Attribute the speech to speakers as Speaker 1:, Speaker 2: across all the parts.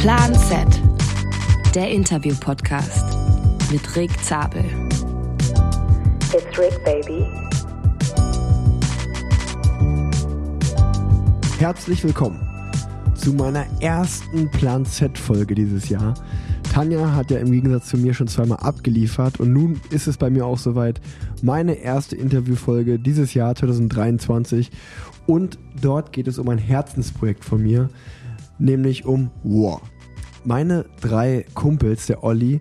Speaker 1: Plan Z, der Interview-Podcast mit Rick Zabel.
Speaker 2: It's Rick, baby.
Speaker 3: Herzlich willkommen zu meiner ersten Plan Z-Folge dieses Jahr. Tanja hat ja im Gegensatz zu mir schon zweimal abgeliefert und nun ist es bei mir auch soweit. Meine erste Interviewfolge dieses Jahr 2023 und dort geht es um ein Herzensprojekt von mir, nämlich um War. Meine drei Kumpels, der Olli,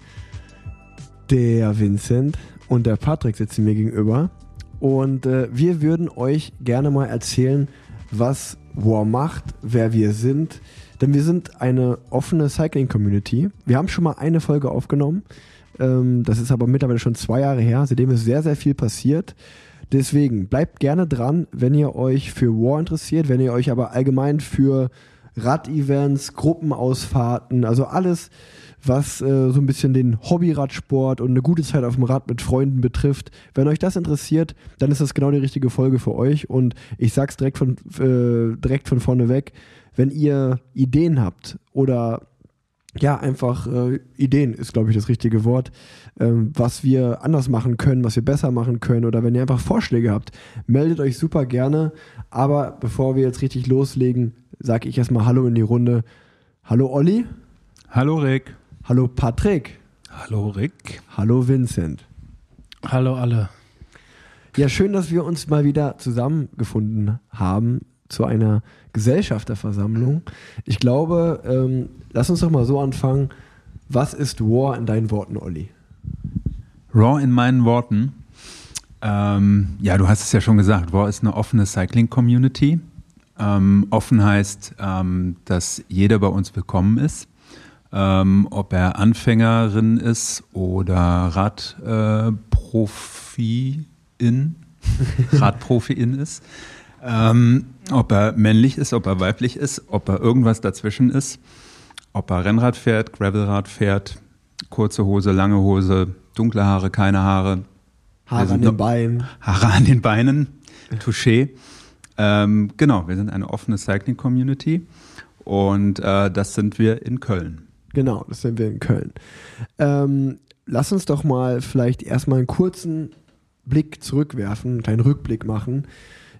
Speaker 3: der Vincent und der Patrick sitzen mir gegenüber und äh, wir würden euch gerne mal erzählen, was War macht, wer wir sind, denn wir sind eine offene Cycling-Community. Wir haben schon mal eine Folge aufgenommen. Ähm, das ist aber mittlerweile schon zwei Jahre her. Seitdem ist sehr, sehr viel passiert. Deswegen bleibt gerne dran, wenn ihr euch für War interessiert, wenn ihr euch aber allgemein für Rad-Events, Gruppenausfahrten, also alles, was äh, so ein bisschen den Hobbyradsport und eine gute Zeit auf dem Rad mit Freunden betrifft. Wenn euch das interessiert, dann ist das genau die richtige Folge für euch. Und ich sag's direkt von, äh, direkt von vorne weg wenn ihr Ideen habt oder ja, einfach äh, Ideen ist, glaube ich, das richtige Wort, ähm, was wir anders machen können, was wir besser machen können oder wenn ihr einfach Vorschläge habt, meldet euch super gerne. Aber bevor wir jetzt richtig loslegen, sage ich erstmal Hallo in die Runde. Hallo Olli.
Speaker 4: Hallo Rick.
Speaker 3: Hallo Patrick.
Speaker 4: Hallo Rick.
Speaker 3: Hallo Vincent.
Speaker 5: Hallo alle.
Speaker 3: Ja, schön, dass wir uns mal wieder zusammengefunden haben zu einer Gesellschafterversammlung. Ich glaube, ähm, lass uns doch mal so anfangen. Was ist War in deinen Worten, Olli?
Speaker 4: Raw in meinen Worten. Ähm, ja, du hast es ja schon gesagt. War ist eine offene Cycling-Community. Ähm, offen heißt, ähm, dass jeder bei uns willkommen ist. Ähm, ob er Anfängerin ist oder Radprofi äh, Radprofi-In ist. Ähm, ob er männlich ist, ob er weiblich ist, ob er irgendwas dazwischen ist, ob er Rennrad fährt, Gravelrad fährt, kurze Hose, lange Hose, dunkle Haare, keine Haare.
Speaker 3: Haare an den Beinen.
Speaker 4: Haare an den Beinen, Touché. Ähm, genau, wir sind eine offene Cycling-Community und äh, das sind wir in Köln.
Speaker 3: Genau, das sind wir in Köln. Ähm, lass uns doch mal vielleicht erstmal einen kurzen Blick zurückwerfen, einen kleinen Rückblick machen.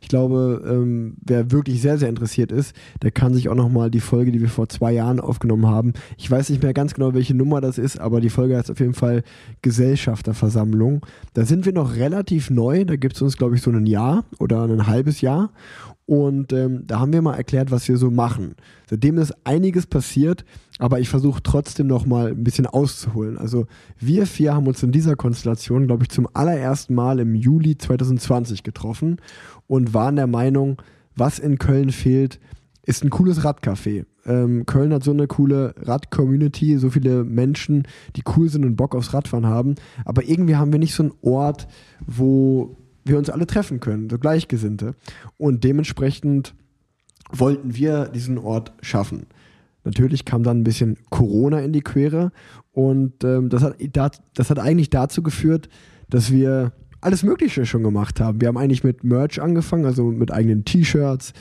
Speaker 3: Ich glaube, ähm, wer wirklich sehr, sehr interessiert ist, der kann sich auch nochmal die Folge, die wir vor zwei Jahren aufgenommen haben. Ich weiß nicht mehr ganz genau, welche Nummer das ist, aber die Folge heißt auf jeden Fall Gesellschafterversammlung. Da sind wir noch relativ neu. Da gibt es uns, glaube ich, so ein Jahr oder ein halbes Jahr. Und ähm, da haben wir mal erklärt, was wir so machen. Seitdem ist einiges passiert, aber ich versuche trotzdem noch mal ein bisschen auszuholen. Also wir vier haben uns in dieser Konstellation, glaube ich, zum allerersten Mal im Juli 2020 getroffen und waren der Meinung, was in Köln fehlt, ist ein cooles Radcafé. Ähm, Köln hat so eine coole Rad-Community, so viele Menschen, die cool sind und Bock aufs Radfahren haben. Aber irgendwie haben wir nicht so einen Ort, wo wir uns alle treffen können, so Gleichgesinnte. Und dementsprechend wollten wir diesen Ort schaffen. Natürlich kam dann ein bisschen Corona in die Quere und ähm, das, hat, das hat eigentlich dazu geführt, dass wir alles Mögliche schon gemacht haben. Wir haben eigentlich mit Merch angefangen, also mit eigenen T-Shirts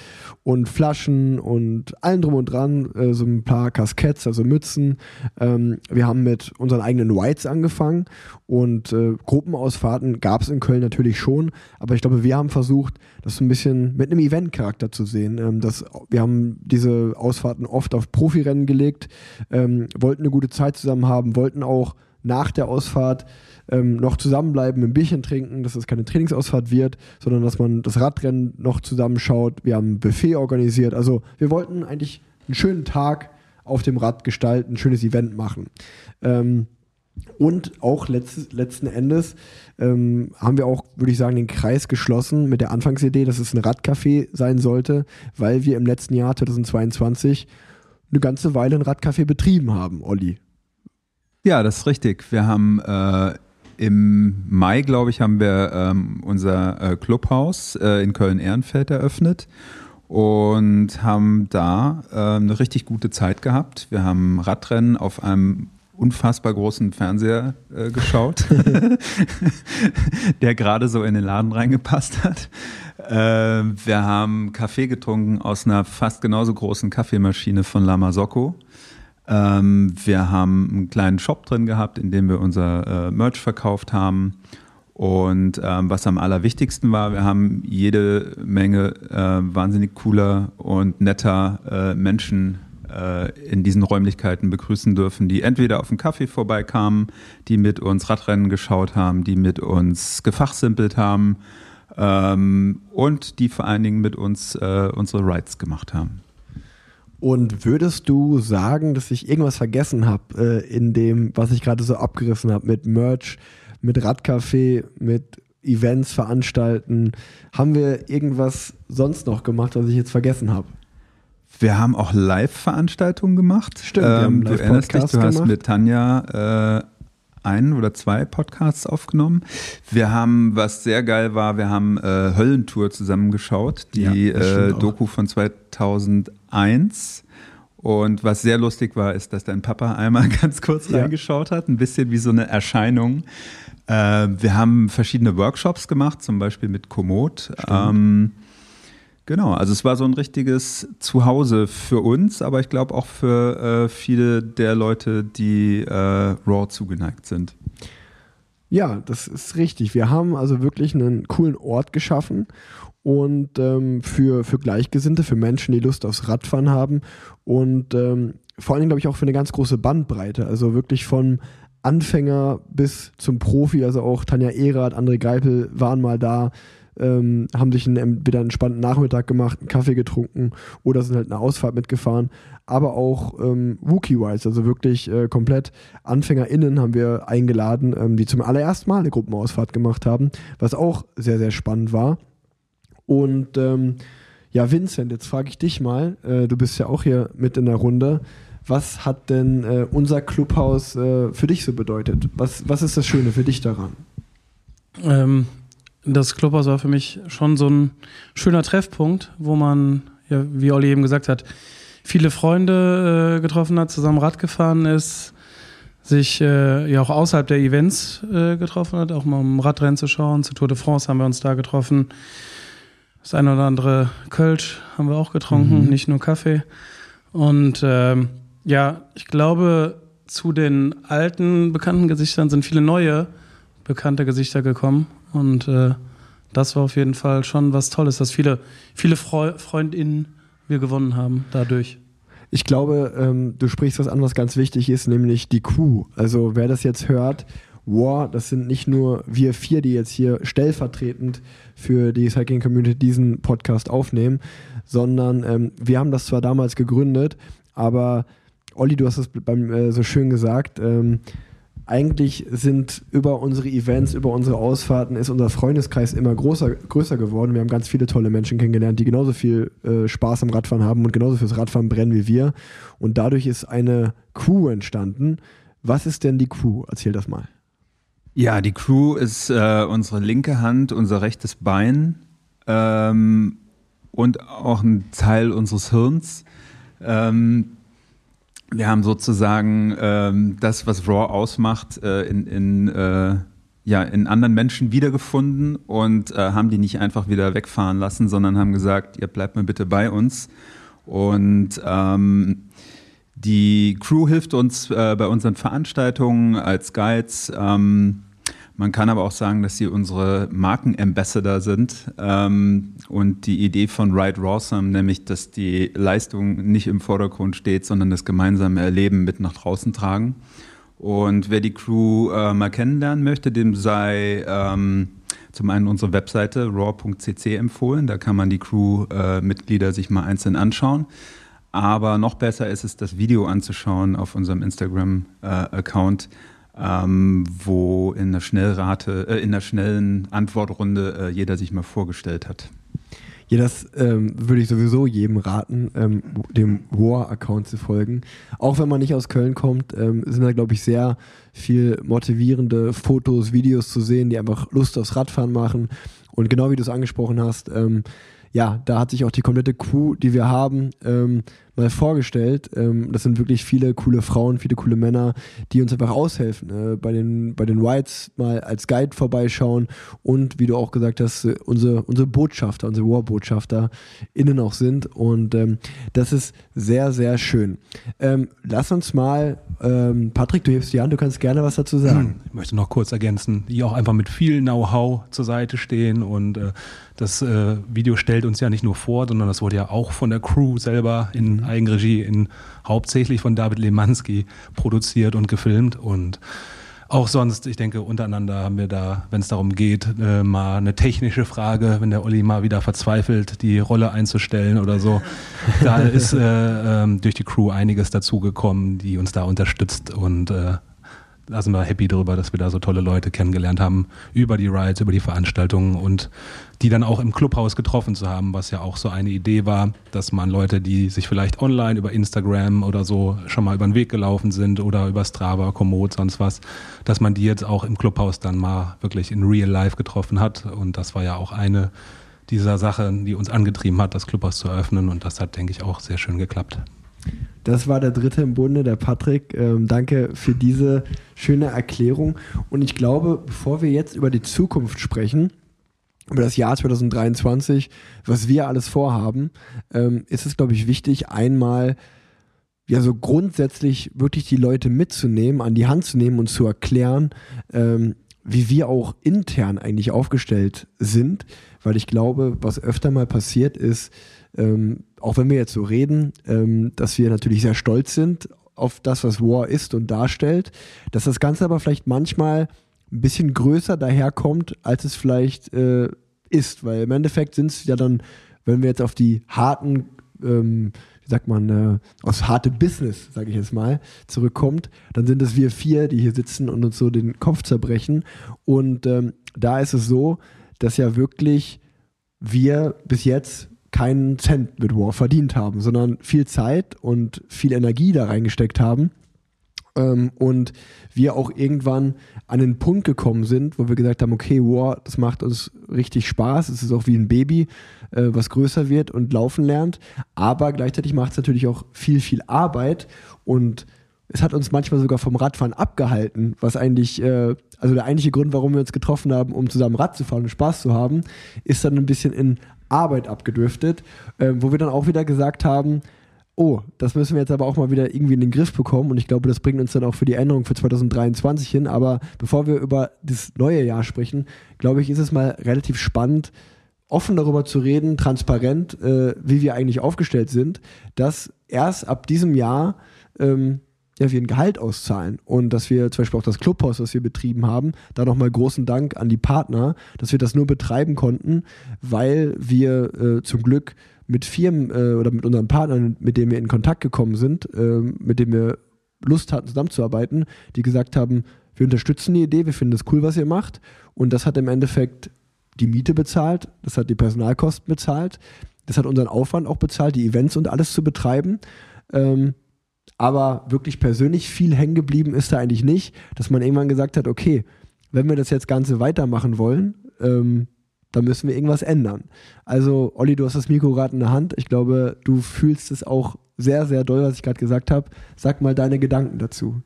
Speaker 3: und Flaschen und allem drum und dran, äh, so ein paar Kasketts, also Mützen. Ähm, wir haben mit unseren eigenen Whites angefangen und äh, Gruppenausfahrten gab es in Köln natürlich schon, aber ich glaube, wir haben versucht, das so ein bisschen mit einem Event-Charakter zu sehen. Ähm, das, wir haben diese Ausfahrten oft auf Profirennen gelegt, ähm, wollten eine gute Zeit zusammen haben, wollten auch nach der Ausfahrt ähm, noch zusammenbleiben, ein Bierchen trinken, dass es keine Trainingsausfahrt wird, sondern dass man das Radrennen noch zusammenschaut. Wir haben ein Buffet organisiert. Also wir wollten eigentlich einen schönen Tag auf dem Rad gestalten, ein schönes Event machen. Ähm, und auch letztes, letzten Endes ähm, haben wir auch, würde ich sagen, den Kreis geschlossen mit der Anfangsidee, dass es ein Radcafé sein sollte, weil wir im letzten Jahr 2022 eine ganze Weile ein Radcafé betrieben haben, Olli.
Speaker 4: Ja, das ist richtig. Wir haben äh, im Mai, glaube ich, haben wir ähm, unser äh, Clubhaus äh, in Köln-Ehrenfeld eröffnet und haben da äh, eine richtig gute Zeit gehabt. Wir haben Radrennen auf einem unfassbar großen Fernseher äh, geschaut, der gerade so in den Laden reingepasst hat. Äh, wir haben Kaffee getrunken aus einer fast genauso großen Kaffeemaschine von Lama Socco. Ähm, wir haben einen kleinen Shop drin gehabt, in dem wir unser äh, Merch verkauft haben. Und ähm, was am allerwichtigsten war, wir haben jede Menge äh, wahnsinnig cooler und netter äh, Menschen äh, in diesen Räumlichkeiten begrüßen dürfen, die entweder auf einen Kaffee vorbeikamen, die mit uns Radrennen geschaut haben, die mit uns gefachsimpelt haben ähm, und die vor allen Dingen mit uns äh, unsere Rides gemacht haben.
Speaker 3: Und würdest du sagen, dass ich irgendwas vergessen habe äh, in dem, was ich gerade so abgerissen habe, mit Merch, mit Radcafé, mit Events veranstalten? Haben wir irgendwas sonst noch gemacht, was ich jetzt vergessen habe?
Speaker 4: Wir haben auch Live-Veranstaltungen gemacht.
Speaker 3: Stimmt, wir haben
Speaker 4: ähm, du erinnerst dich, du hast
Speaker 3: gemacht.
Speaker 4: mit Tanja äh, einen oder zwei Podcasts aufgenommen. Wir haben, was sehr geil war, wir haben äh, Höllentour zusammengeschaut, die
Speaker 3: Ja,
Speaker 4: äh. Doku von 2001. Und was sehr lustig war, ist, dass dein Papa einmal ganz kurz
Speaker 3: Ja.
Speaker 4: reingeschaut hat, ein bisschen wie so eine Erscheinung. Äh, wir haben verschiedene Workshops gemacht, zum Beispiel mit Komoot. Ähm, Genau, also es war so ein richtiges Zuhause für uns, aber ich glaube auch für äh, viele der Leute, die äh, Raw zugeneigt sind.
Speaker 3: Ja, das ist richtig. Wir haben also wirklich einen coolen Ort geschaffen und ähm, für, für Gleichgesinnte, für Menschen, die Lust aufs Radfahren haben und ähm, vor allen Dingen, glaube ich, auch für eine ganz große Bandbreite. Also wirklich von Anfänger bis zum Profi, also auch Tanja Erath, André Geipel waren mal da, ähm, haben sich einen, entweder einen entspannten Nachmittag gemacht, einen Kaffee getrunken oder sind halt eine Ausfahrt mitgefahren. Aber auch ähm, Wookie-Wise, also wirklich äh, komplett AnfängerInnen haben wir eingeladen, ähm, die zum allerersten Mal eine Gruppenausfahrt gemacht haben, was auch sehr, sehr spannend war. Und ähm, ja, Vincent, jetzt frage ich dich mal, äh, du bist ja auch hier mit in der Runde. Was hat denn äh, unser Clubhaus äh, für dich so bedeutet? Was, was ist das Schöne für dich daran?
Speaker 5: Ähm, das Clubhaus war für mich schon so ein schöner Treffpunkt, wo man, ja, wie Olli eben gesagt hat, viele Freunde äh, getroffen hat, zusammen Rad gefahren ist, sich äh, ja auch außerhalb der Events äh, getroffen hat, auch mal um Radrennen zu schauen. Zur Tour de France haben wir uns da getroffen. Das eine oder andere Kölsch haben wir auch getrunken, nicht nur Kaffee. Und ähm, ja, ich glaube, zu den alten bekannten Gesichtern sind viele neue bekannte Gesichter gekommen. Und äh, das war auf jeden Fall schon was Tolles, dass viele, viele Freu FreundInnen wir gewonnen haben dadurch.
Speaker 3: Ich glaube, ähm, du sprichst was an, was ganz wichtig ist, nämlich die Crew. Also wer das jetzt hört, wow, das sind nicht nur wir vier, die jetzt hier stellvertretend für die Cycling Community diesen Podcast aufnehmen, sondern ähm, wir haben das zwar damals gegründet, aber Olli, du hast es beim, äh, so schön gesagt, ähm, eigentlich sind über unsere Events, über unsere Ausfahrten, ist unser Freundeskreis immer größer, größer geworden. Wir haben ganz viele tolle Menschen kennengelernt, die genauso viel äh, Spaß am Radfahren haben und genauso fürs Radfahren brennen wie wir. Und dadurch ist eine Crew entstanden. Was ist denn die Crew? Erzähl das mal.
Speaker 4: Ja, die Crew ist äh, unsere linke Hand, unser rechtes Bein ähm, und auch ein Teil unseres Hirns. Ähm, wir haben sozusagen ähm, das, was Raw ausmacht, äh, in, in, äh, ja, in anderen Menschen wiedergefunden und äh, haben die nicht einfach wieder wegfahren lassen, sondern haben gesagt, ihr bleibt mal bitte bei uns. Und ähm, die Crew hilft uns äh, bei unseren Veranstaltungen als Guides. Ähm, man kann aber auch sagen, dass sie unsere Markenambassador sind ähm, und die Idee von Ride Rawsome, nämlich dass die Leistung nicht im Vordergrund steht, sondern das gemeinsame Erleben mit nach draußen tragen. Und wer die Crew äh, mal kennenlernen möchte, dem sei ähm, zum einen unsere Webseite raw.cc empfohlen. Da kann man die Crew-Mitglieder sich mal einzeln anschauen. Aber noch besser ist es, das Video anzuschauen auf unserem Instagram-Account, ähm, wo in der Schnellrate, äh, in der schnellen Antwortrunde äh, jeder sich mal vorgestellt hat.
Speaker 3: Ja, das ähm, würde ich sowieso jedem raten, ähm, dem War-Account zu folgen. Auch wenn man nicht aus Köln kommt, ähm, sind da, glaube ich, sehr viel motivierende Fotos, Videos zu sehen, die einfach Lust aufs Radfahren machen. Und genau wie du es angesprochen hast, ähm, ja, da hat sich auch die komplette Crew, die wir haben, ähm, mal vorgestellt. Ähm, das sind wirklich viele coole Frauen, viele coole Männer, die uns einfach aushelfen. Äh, bei, den, bei den Whites mal als Guide vorbeischauen und, wie du auch gesagt hast, äh, unsere, unsere Botschafter, unsere War-Botschafter innen auch sind. Und ähm, das ist sehr, sehr schön. Ähm, lass uns mal, ähm, Patrick, du hebst die Hand, du kannst gerne was dazu sagen.
Speaker 6: Ich möchte noch kurz ergänzen, die auch einfach mit viel Know-how zur Seite stehen und äh, das äh, Video stellt uns ja nicht nur vor, sondern das wurde ja auch von der Crew selber in Eigenregie, in, hauptsächlich von David Lemanski produziert und gefilmt und auch sonst, ich denke, untereinander haben wir da, wenn es darum geht, äh, mal eine technische Frage, wenn der Olli mal wieder verzweifelt, die Rolle einzustellen oder so. da ist äh, äh, durch die Crew einiges dazugekommen, die uns da unterstützt und äh, da sind wir happy darüber, dass wir da so tolle Leute kennengelernt haben über die Rides, über die Veranstaltungen und die dann auch im Clubhaus getroffen zu haben, was ja auch so eine Idee war, dass man Leute, die sich vielleicht online über Instagram oder so schon mal über den Weg gelaufen sind oder über Strava, Komoot, sonst was, dass man die jetzt auch im Clubhaus dann mal wirklich in real life getroffen hat und das war ja auch eine dieser Sachen, die uns angetrieben hat, das Clubhaus zu eröffnen und das hat, denke ich, auch sehr schön geklappt.
Speaker 3: Das war der dritte im Bunde, der Patrick. Ähm, danke für diese schöne Erklärung. Und ich glaube, bevor wir jetzt über die Zukunft sprechen, über das Jahr 2023, was wir alles vorhaben, ähm, ist es, glaube ich, wichtig, einmal ja so grundsätzlich wirklich die Leute mitzunehmen, an die Hand zu nehmen und zu erklären, ähm, wie wir auch intern eigentlich aufgestellt sind, weil ich glaube, was öfter mal passiert ist, ähm, auch wenn wir jetzt so reden, ähm, dass wir natürlich sehr stolz sind auf das, was War ist und darstellt, dass das Ganze aber vielleicht manchmal ein bisschen größer daherkommt, als es vielleicht äh, ist, weil im Endeffekt sind es ja dann, wenn wir jetzt auf die harten, ähm, wie sagt man, äh, aufs harte Business, sage ich jetzt mal, zurückkommt, dann sind es wir vier, die hier sitzen und uns so den Kopf zerbrechen. Und ähm, da ist es so, dass ja wirklich wir bis jetzt keinen Cent mit War verdient haben, sondern viel Zeit und viel Energie da reingesteckt haben. Ähm, und wir auch irgendwann an den Punkt gekommen sind, wo wir gesagt haben, okay, War, das macht uns richtig Spaß. Es ist auch wie ein Baby, äh, was größer wird und laufen lernt. Aber gleichzeitig macht es natürlich auch viel, viel Arbeit und es hat uns manchmal sogar vom Radfahren abgehalten, was eigentlich, äh, also der eigentliche Grund, warum wir uns getroffen haben, um zusammen Rad zu fahren und Spaß zu haben, ist dann ein bisschen in Arbeit abgedriftet, äh, wo wir dann auch wieder gesagt haben, oh, das müssen wir jetzt aber auch mal wieder irgendwie in den Griff bekommen und ich glaube, das bringt uns dann auch für die Änderung für 2023 hin. Aber bevor wir über das neue Jahr sprechen, glaube ich, ist es mal relativ spannend, offen darüber zu reden, transparent, äh, wie wir eigentlich aufgestellt sind, dass erst ab diesem Jahr ähm, ja, wir ein Gehalt auszahlen und dass wir zum Beispiel auch das Clubhaus, was wir betrieben haben, da nochmal großen Dank an die Partner, dass wir das nur betreiben konnten, weil wir äh, zum Glück mit Firmen äh, oder mit unseren Partnern, mit denen wir in Kontakt gekommen sind, äh, mit denen wir Lust hatten zusammenzuarbeiten, die gesagt haben, wir unterstützen die Idee, wir finden es cool, was ihr macht und das hat im Endeffekt die Miete bezahlt, das hat die Personalkosten bezahlt, das hat unseren Aufwand auch bezahlt, die Events und alles zu betreiben. Ähm, aber wirklich persönlich viel hängen geblieben ist da eigentlich nicht, dass man irgendwann gesagt hat, okay, wenn wir das jetzt Ganze weitermachen wollen, ähm, dann müssen wir irgendwas ändern. Also, Olli, du hast das Mikro gerade in der Hand. Ich glaube, du fühlst es auch sehr, sehr doll, was ich gerade gesagt habe. Sag mal deine Gedanken dazu.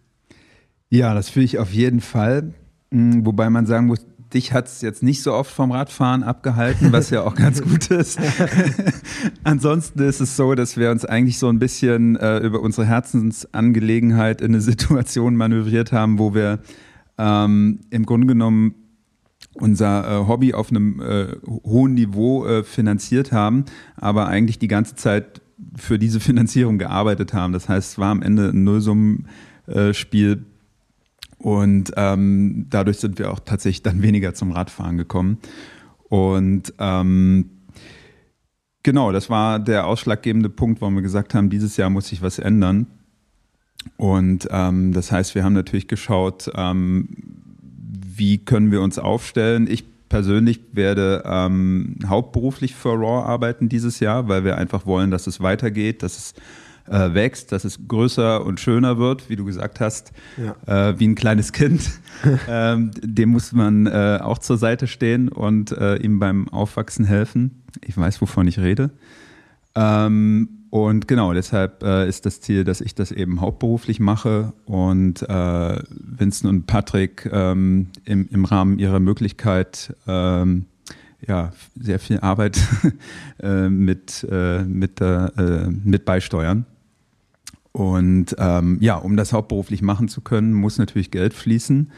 Speaker 4: Ja, das fühle ich auf jeden Fall. Hm, wobei man sagen muss, dich hat es jetzt nicht so oft vom Radfahren abgehalten, was ja auch ganz gut ist. Ansonsten ist es so, dass wir uns eigentlich so ein bisschen äh, über unsere Herzensangelegenheit in eine Situation manövriert haben, wo wir ähm, im Grunde genommen unser äh, Hobby auf einem äh, hohen Niveau äh, finanziert haben, aber eigentlich die ganze Zeit für diese Finanzierung gearbeitet haben. Das heißt, es war am Ende ein Nullsummenspiel und ähm, dadurch sind wir auch tatsächlich dann weniger zum Radfahren gekommen. Und ähm, genau, das war der ausschlaggebende Punkt, warum wir gesagt haben, dieses Jahr muss sich was ändern. Und ähm, das heißt, wir haben natürlich geschaut, ähm, wie können wir uns aufstellen. Ich persönlich werde ähm, hauptberuflich für Raw arbeiten dieses Jahr, weil wir einfach wollen, dass es weitergeht, dass es äh, wächst, dass es größer und schöner wird, wie du gesagt hast, ja. äh, wie ein kleines Kind. ähm, dem muss man äh, auch zur Seite stehen und äh, ihm beim Aufwachsen helfen. Ich weiß, wovon ich rede. Ähm, und genau, deshalb äh, ist das Ziel, dass ich das eben hauptberuflich mache und äh, Vincent und Patrick ähm, im, im Rahmen ihrer Möglichkeit ähm, ja, sehr viel Arbeit äh, mit, äh, mit, äh, mit beisteuern. Und ähm, ja, um das hauptberuflich machen zu können, muss natürlich Geld fließen.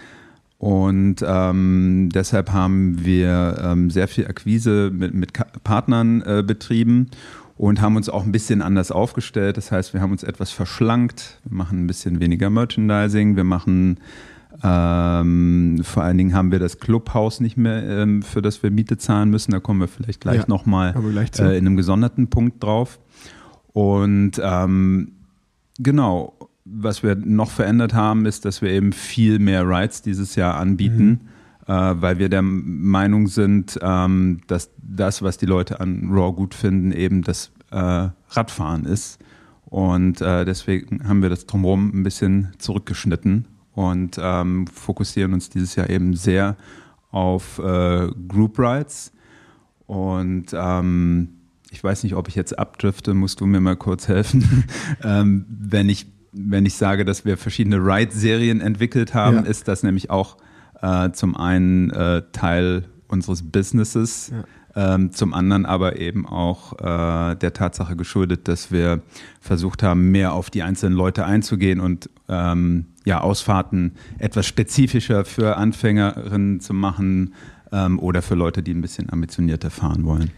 Speaker 4: Und ähm, deshalb haben wir ähm, sehr viel Akquise mit, mit Partnern äh, betrieben und haben uns auch ein bisschen anders aufgestellt. Das heißt, wir haben uns etwas verschlankt, wir machen ein bisschen weniger Merchandising, wir machen ähm, vor allen Dingen haben wir das Clubhaus nicht mehr, ähm, für das wir Miete zahlen müssen. Da kommen wir vielleicht gleich ja, nochmal äh, in einem gesonderten Punkt drauf. Und ähm, genau, was wir noch verändert haben, ist, dass wir eben viel mehr Rides dieses Jahr anbieten, mhm. äh, weil wir der Meinung sind, ähm, dass das, was die Leute an Raw gut finden, eben das äh, Radfahren ist. Und äh, deswegen haben wir das drumherum ein bisschen zurückgeschnitten und ähm, fokussieren uns dieses Jahr eben sehr auf äh, Group Rides. Und ähm, ich weiß nicht, ob ich jetzt abdrifte, musst du mir mal kurz helfen. ähm, wenn, ich, wenn ich sage, dass wir verschiedene Ride-Serien entwickelt haben, ja. ist das nämlich auch äh, zum einen äh, Teil unseres Businesses. Ja. Ähm, zum anderen aber eben auch äh, der Tatsache geschuldet, dass wir versucht haben, mehr auf die einzelnen Leute einzugehen und ähm, ja, Ausfahrten etwas spezifischer für Anfängerinnen zu machen ähm, oder für Leute, die ein bisschen ambitionierter fahren wollen.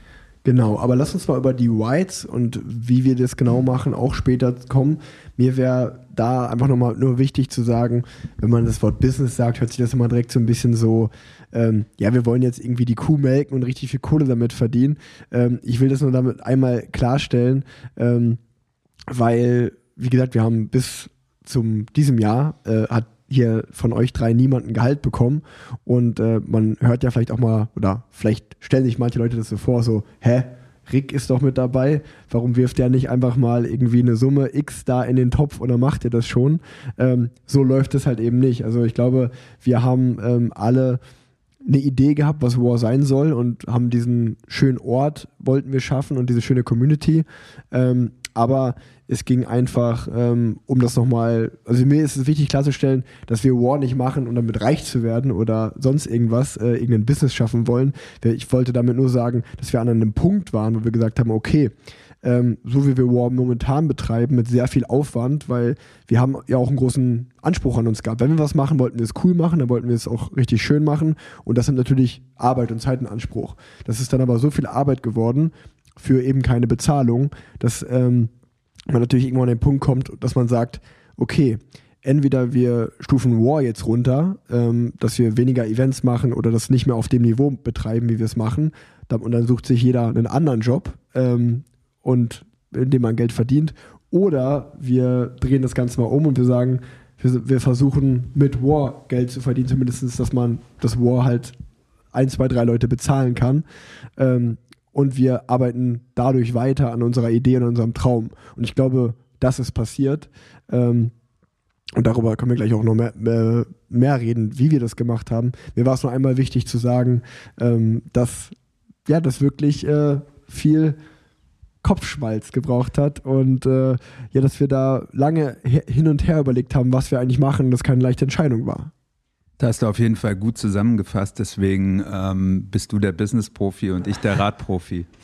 Speaker 3: Genau, aber lass uns mal über die Whites und wie wir das genau machen auch später kommen. Mir wäre da einfach nochmal nur wichtig zu sagen, wenn man das Wort Business sagt, hört sich das immer direkt so ein bisschen so, ähm, ja, wir wollen jetzt irgendwie die Kuh melken und richtig viel Kohle damit verdienen. Ähm, ich will das nur damit einmal klarstellen, ähm, weil, wie gesagt, wir haben bis zum diesem Jahr äh, hat hier von euch drei niemand ein Gehalt bekommen und äh, man hört ja vielleicht auch mal oder vielleicht stellen sich manche Leute das so vor, so hä, Rick ist doch mit dabei, warum wirft der nicht einfach mal irgendwie eine Summe X da in den Topf oder macht ihr das schon? Ähm, so läuft es halt eben nicht. Also ich glaube, wir haben ähm, alle eine Idee gehabt, was War sein soll und haben diesen schönen Ort wollten wir schaffen und diese schöne Community. Ähm, aber es ging einfach ähm, um das nochmal, also mir ist es wichtig klarzustellen, dass wir War nicht machen, um damit reich zu werden oder sonst irgendwas, äh, irgendein Business schaffen wollen. Ich wollte damit nur sagen, dass wir an einem Punkt waren, wo wir gesagt haben, okay, ähm, so wie wir War momentan betreiben, mit sehr viel Aufwand, weil wir haben ja auch einen großen Anspruch an uns gehabt. Wenn wir was machen, wollten wir es cool machen, dann wollten wir es auch richtig schön machen und das sind natürlich Arbeit und Zeitenanspruch. Das ist dann aber so viel Arbeit geworden für eben keine Bezahlung, dass ähm, man natürlich irgendwann an den Punkt kommt, dass man sagt, okay, entweder wir stufen War jetzt runter, ähm, dass wir weniger Events machen oder das nicht mehr auf dem Niveau betreiben, wie wir es machen. Und dann sucht sich jeder einen anderen Job ähm, und in dem man Geld verdient. Oder wir drehen das Ganze mal um und wir sagen, wir, wir versuchen mit War Geld zu verdienen, zumindest, dass man das War halt ein, zwei, drei Leute bezahlen kann. Ähm, und wir arbeiten dadurch weiter an unserer Idee und unserem Traum. Und ich glaube, das ist passiert. Ähm, und darüber können wir gleich auch noch mehr, mehr, mehr, reden, wie wir das gemacht haben. Mir war es nur einmal wichtig zu sagen, ähm, dass ja, das wirklich äh, viel Kopfschmalz gebraucht hat und äh, ja, dass wir da lange hin und her überlegt haben, was wir eigentlich machen und das keine leichte Entscheidung war.
Speaker 4: Da hast du auf jeden Fall gut zusammengefasst, deswegen ähm, bist du der Business-Profi und ich der Radprofi.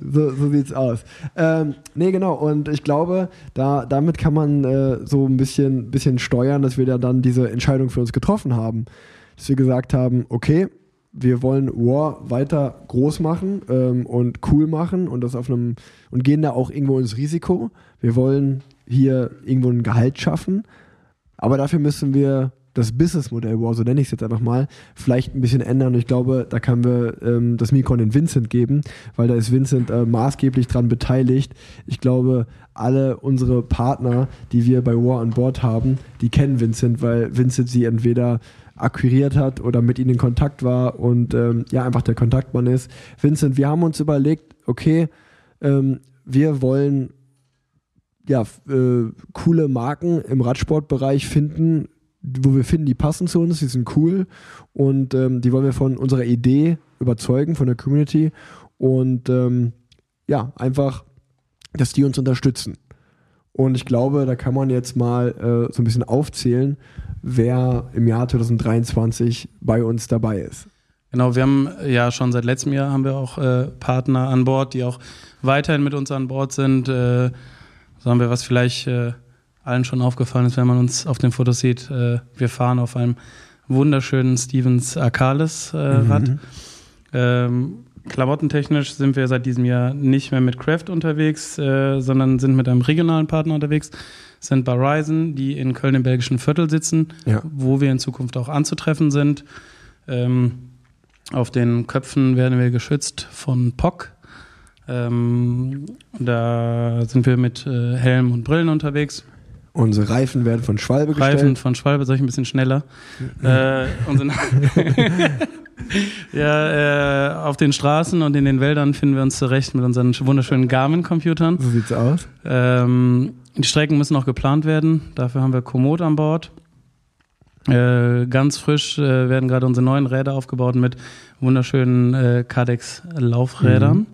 Speaker 3: So, so sieht's aus. Ähm, nee, genau. Und ich glaube, da, damit kann man äh, so ein bisschen, bisschen steuern, dass wir da dann diese Entscheidung für uns getroffen haben. Dass wir gesagt haben, okay, wir wollen War weiter groß machen ähm, und cool machen und das auf einem und gehen da auch irgendwo ins Risiko. Wir wollen hier irgendwo ein Gehalt schaffen, aber dafür müssen wir das Businessmodell War, so nenne ich es jetzt einfach mal, vielleicht ein bisschen ändern. Und ich glaube, da können wir ähm, das Mikro an den Vincent geben, weil da ist Vincent äh, maßgeblich dran beteiligt. Ich glaube, alle unsere Partner, die wir bei War an Bord haben, die kennen Vincent, weil Vincent sie entweder akquiriert hat oder mit ihnen in Kontakt war und ähm, ja, einfach der Kontaktmann ist. Vincent, wir haben uns überlegt, okay, ähm, wir wollen ja, äh, coole Marken im Radsportbereich finden, wo wir finden, die passen zu uns, die sind cool und ähm, die wollen wir von unserer Idee überzeugen, von der Community und ähm, ja, einfach dass die uns unterstützen. Und ich glaube, da kann man jetzt mal äh, so ein bisschen aufzählen, wer im Jahr 2023 bei uns dabei ist.
Speaker 5: Genau, wir haben ja schon seit letztem Jahr haben wir auch äh, Partner an Bord, die auch weiterhin mit uns an Bord sind. Äh, sagen wir, was vielleicht äh, allen schon aufgefallen ist, wenn man uns auf den Fotos sieht. Äh, wir fahren auf einem wunderschönen Stevens Akalis äh, Rad.
Speaker 3: Mhm.
Speaker 5: Ähm, klamottentechnisch sind wir seit diesem Jahr nicht mehr mit Craft unterwegs, äh, sondern sind mit einem regionalen Partner unterwegs. Sind bei Ryzen, die in Köln im belgischen Viertel sitzen,
Speaker 3: Ja.
Speaker 5: wo wir in Zukunft auch anzutreffen sind. Ähm, auf den Köpfen werden wir geschützt von POC. Ähm, da sind wir mit äh, Helm und Brillen unterwegs.
Speaker 3: Unsere Reifen werden von Schwalbe gestellt.
Speaker 5: Reifen von Schwalbe, soll ich ein bisschen schneller. äh, und ja, äh, auf den Straßen und in den Wäldern finden wir uns zurecht mit unseren wunderschönen Garmin-Computern.
Speaker 3: So sieht's aus.
Speaker 5: Ähm, die Strecken müssen noch geplant werden. Dafür haben wir Komoot an Bord. Äh, ganz frisch äh, werden gerade unsere neuen Räder aufgebaut mit wunderschönen äh, Cadex-Laufrädern.
Speaker 3: Mhm.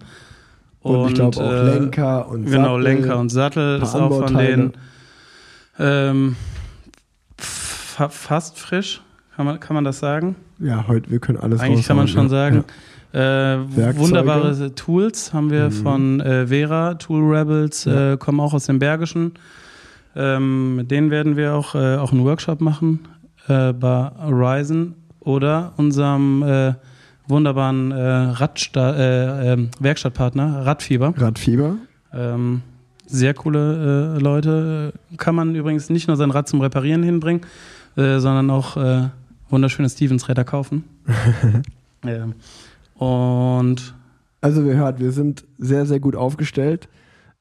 Speaker 3: Und, ich glaube auch
Speaker 5: äh,
Speaker 3: Lenker und
Speaker 5: Genau,
Speaker 3: Sattel.
Speaker 5: Lenker und Sattel ist auch von denen ähm, fa fast frisch, kann man, kann man das sagen?
Speaker 3: Ja, heute, wir können alles
Speaker 5: Eigentlich kann man schon
Speaker 3: ja.
Speaker 5: sagen. Äh,
Speaker 3: Werkzeuge.
Speaker 5: wunderbare Tools haben wir
Speaker 3: Mhm.
Speaker 5: von äh, Vera, Tool Rebels,
Speaker 3: Ja.
Speaker 5: äh, kommen auch aus dem Bergischen. Ähm, mit denen werden wir auch, äh, auch einen Workshop machen äh, bei Horizon oder unserem äh, wunderbaren äh, Radsta äh, ähm, Werkstattpartner Radfieber.
Speaker 3: Ja. Radfieber.
Speaker 5: Ähm, sehr coole äh, Leute. Kann man übrigens nicht nur sein Rad zum Reparieren hinbringen, äh, sondern auch äh, wunderschöne Stevens-Räder kaufen. ähm, und
Speaker 3: Also wir hört, wir sind sehr, sehr gut aufgestellt.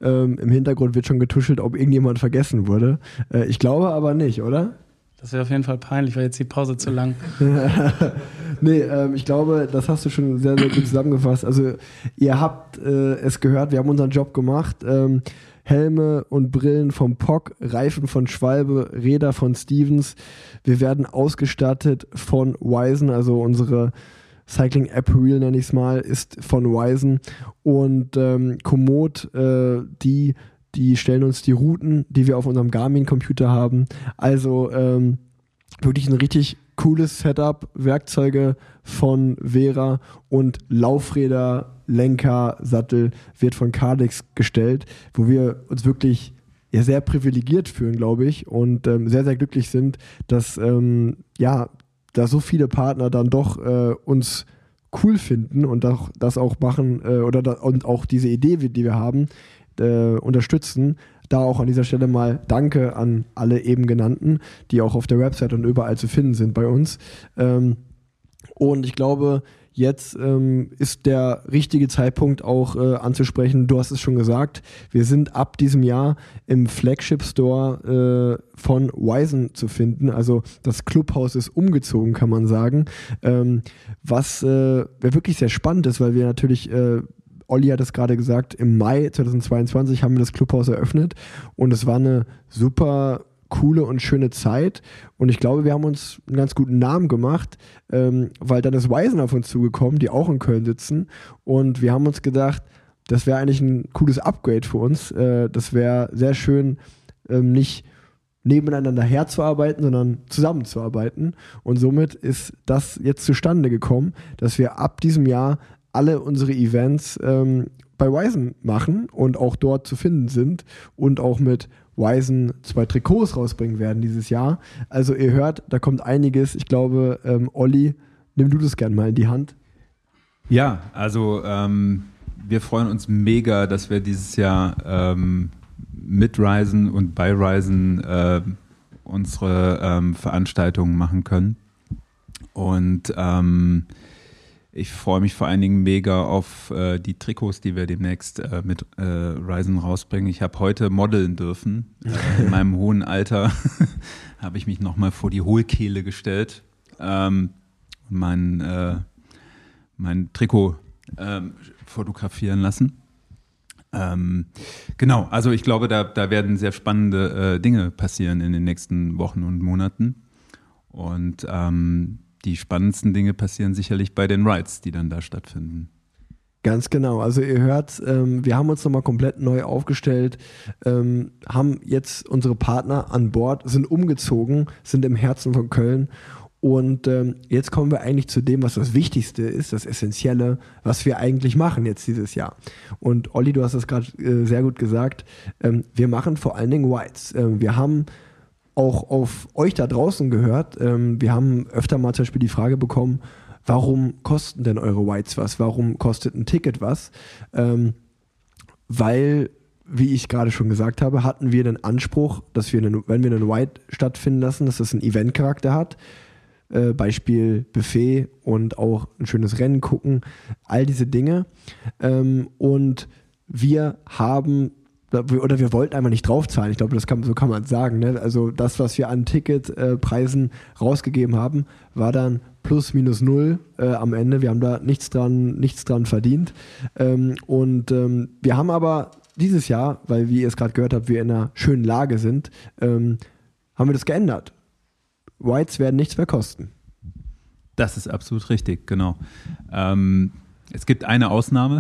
Speaker 3: Ähm, Im Hintergrund wird schon getuschelt, ob irgendjemand vergessen wurde. Äh, ich glaube aber nicht, oder?
Speaker 5: das wäre auf jeden Fall peinlich, weil jetzt die Pause zu lang.
Speaker 3: nee, ähm, ich glaube, das hast du schon sehr, sehr gut zusammengefasst. Also ihr habt äh, es gehört, wir haben unseren Job gemacht. Ähm, Helme und Brillen vom POC, Reifen von Schwalbe, Räder von Stevens. Wir werden ausgestattet von Wisen, also unsere Cycling App Reel nenne ich es mal, ist von Wisen. Und ähm, Komoot, äh, die, die stellen uns die Routen, die wir auf unserem Garmin-Computer haben. Also ähm, wirklich ein richtig cooles Setup, Werkzeuge von Vera und Laufräder, Lenker, Sattel wird von Cardex gestellt, wo wir uns wirklich ja, sehr privilegiert fühlen, glaube ich, und ähm, sehr, sehr glücklich sind, dass ähm, ja, da so viele Partner dann doch äh, uns cool finden und auch, das auch machen äh, oder da, und auch diese Idee, die wir haben, äh, unterstützen. Da auch an dieser Stelle mal Danke an alle eben genannten, die auch auf der Website und überall zu finden sind bei uns. Ähm, und ich glaube, jetzt ähm, ist der richtige Zeitpunkt auch äh, anzusprechen. Du hast es schon gesagt, wir sind ab diesem Jahr im Flagship Store äh, von Wisen zu finden. Also das Clubhaus ist umgezogen, kann man sagen. Ähm, was äh, wirklich sehr spannend ist, weil wir natürlich äh, Olli hat es gerade gesagt, im Mai 2022 haben wir das Clubhaus eröffnet und es war eine super coole und schöne Zeit und ich glaube, wir haben uns einen ganz guten Namen gemacht, ähm, weil dann ist Weisen auf uns zugekommen, die auch in Köln sitzen und wir haben uns gedacht, das wäre eigentlich ein cooles Upgrade für uns. Äh, das wäre sehr schön, ähm, nicht nebeneinander herzuarbeiten, sondern zusammenzuarbeiten. Und somit ist das jetzt zustande gekommen, dass wir ab diesem Jahr alle unsere Events ähm, bei Wisen machen und auch dort zu finden sind und auch mit Wisen zwei Trikots rausbringen werden dieses Jahr. Also ihr hört, da kommt einiges. Ich glaube, ähm, Olli, nimm du das gerne mal in die Hand.
Speaker 4: Ja, also ähm, wir freuen uns mega, dass wir dieses Jahr ähm, mit Ryzen und bei Ryzen äh, unsere ähm, Veranstaltungen machen können. Und ähm, ich freue mich vor allen Dingen mega auf äh, die Trikots, die wir demnächst äh, mit äh, Ryzen rausbringen. Ich habe heute modeln dürfen. Äh, in meinem hohen Alter habe ich mich nochmal vor die Hohlkehle gestellt ähm, und mein, äh, mein Trikot ähm, fotografieren lassen. Ähm, genau, also ich glaube, da, da werden sehr spannende äh, Dinge passieren in den nächsten Wochen und Monaten. Und ähm, die spannendsten Dinge passieren sicherlich bei den Rides, die dann da stattfinden.
Speaker 3: Ganz genau. Also ihr hört, ähm, wir haben uns nochmal komplett neu aufgestellt, ähm, haben jetzt unsere Partner an Bord, sind umgezogen, sind im Herzen von Köln. Und ähm, jetzt kommen wir eigentlich zu dem, was das Wichtigste ist, das Essentielle, was wir eigentlich machen jetzt dieses Jahr. Und Olli, du hast das gerade äh, sehr gut gesagt. Ähm, wir machen vor allen Dingen Whites. Ähm, wir haben auch auf euch da draußen gehört. Ähm, wir haben öfter mal zum Beispiel die Frage bekommen, warum kosten denn eure Whites was? Warum kostet ein Ticket was? Ähm, weil, wie ich gerade schon gesagt habe, hatten wir den Anspruch, dass wir, einen, wenn wir einen White stattfinden lassen, dass das einen Eventcharakter hat. Äh, Beispiel Buffet und auch ein schönes Rennen gucken, all diese Dinge. Ähm, und wir haben oder wir wollten einfach nicht draufzahlen. Ich glaube, das kann, so kann man sagen. Ne? Also das, was wir an Ticketpreisen äh, rausgegeben haben, war dann plus minus null äh, am Ende. Wir haben da nichts dran, nichts dran verdient. Ähm, und ähm, wir haben aber dieses Jahr, weil wie ihr es gerade gehört habt, wir in einer schönen Lage sind, ähm, haben wir das geändert. Whites werden nichts mehr kosten.
Speaker 4: Das ist absolut richtig, genau. Ähm, es gibt eine Ausnahme.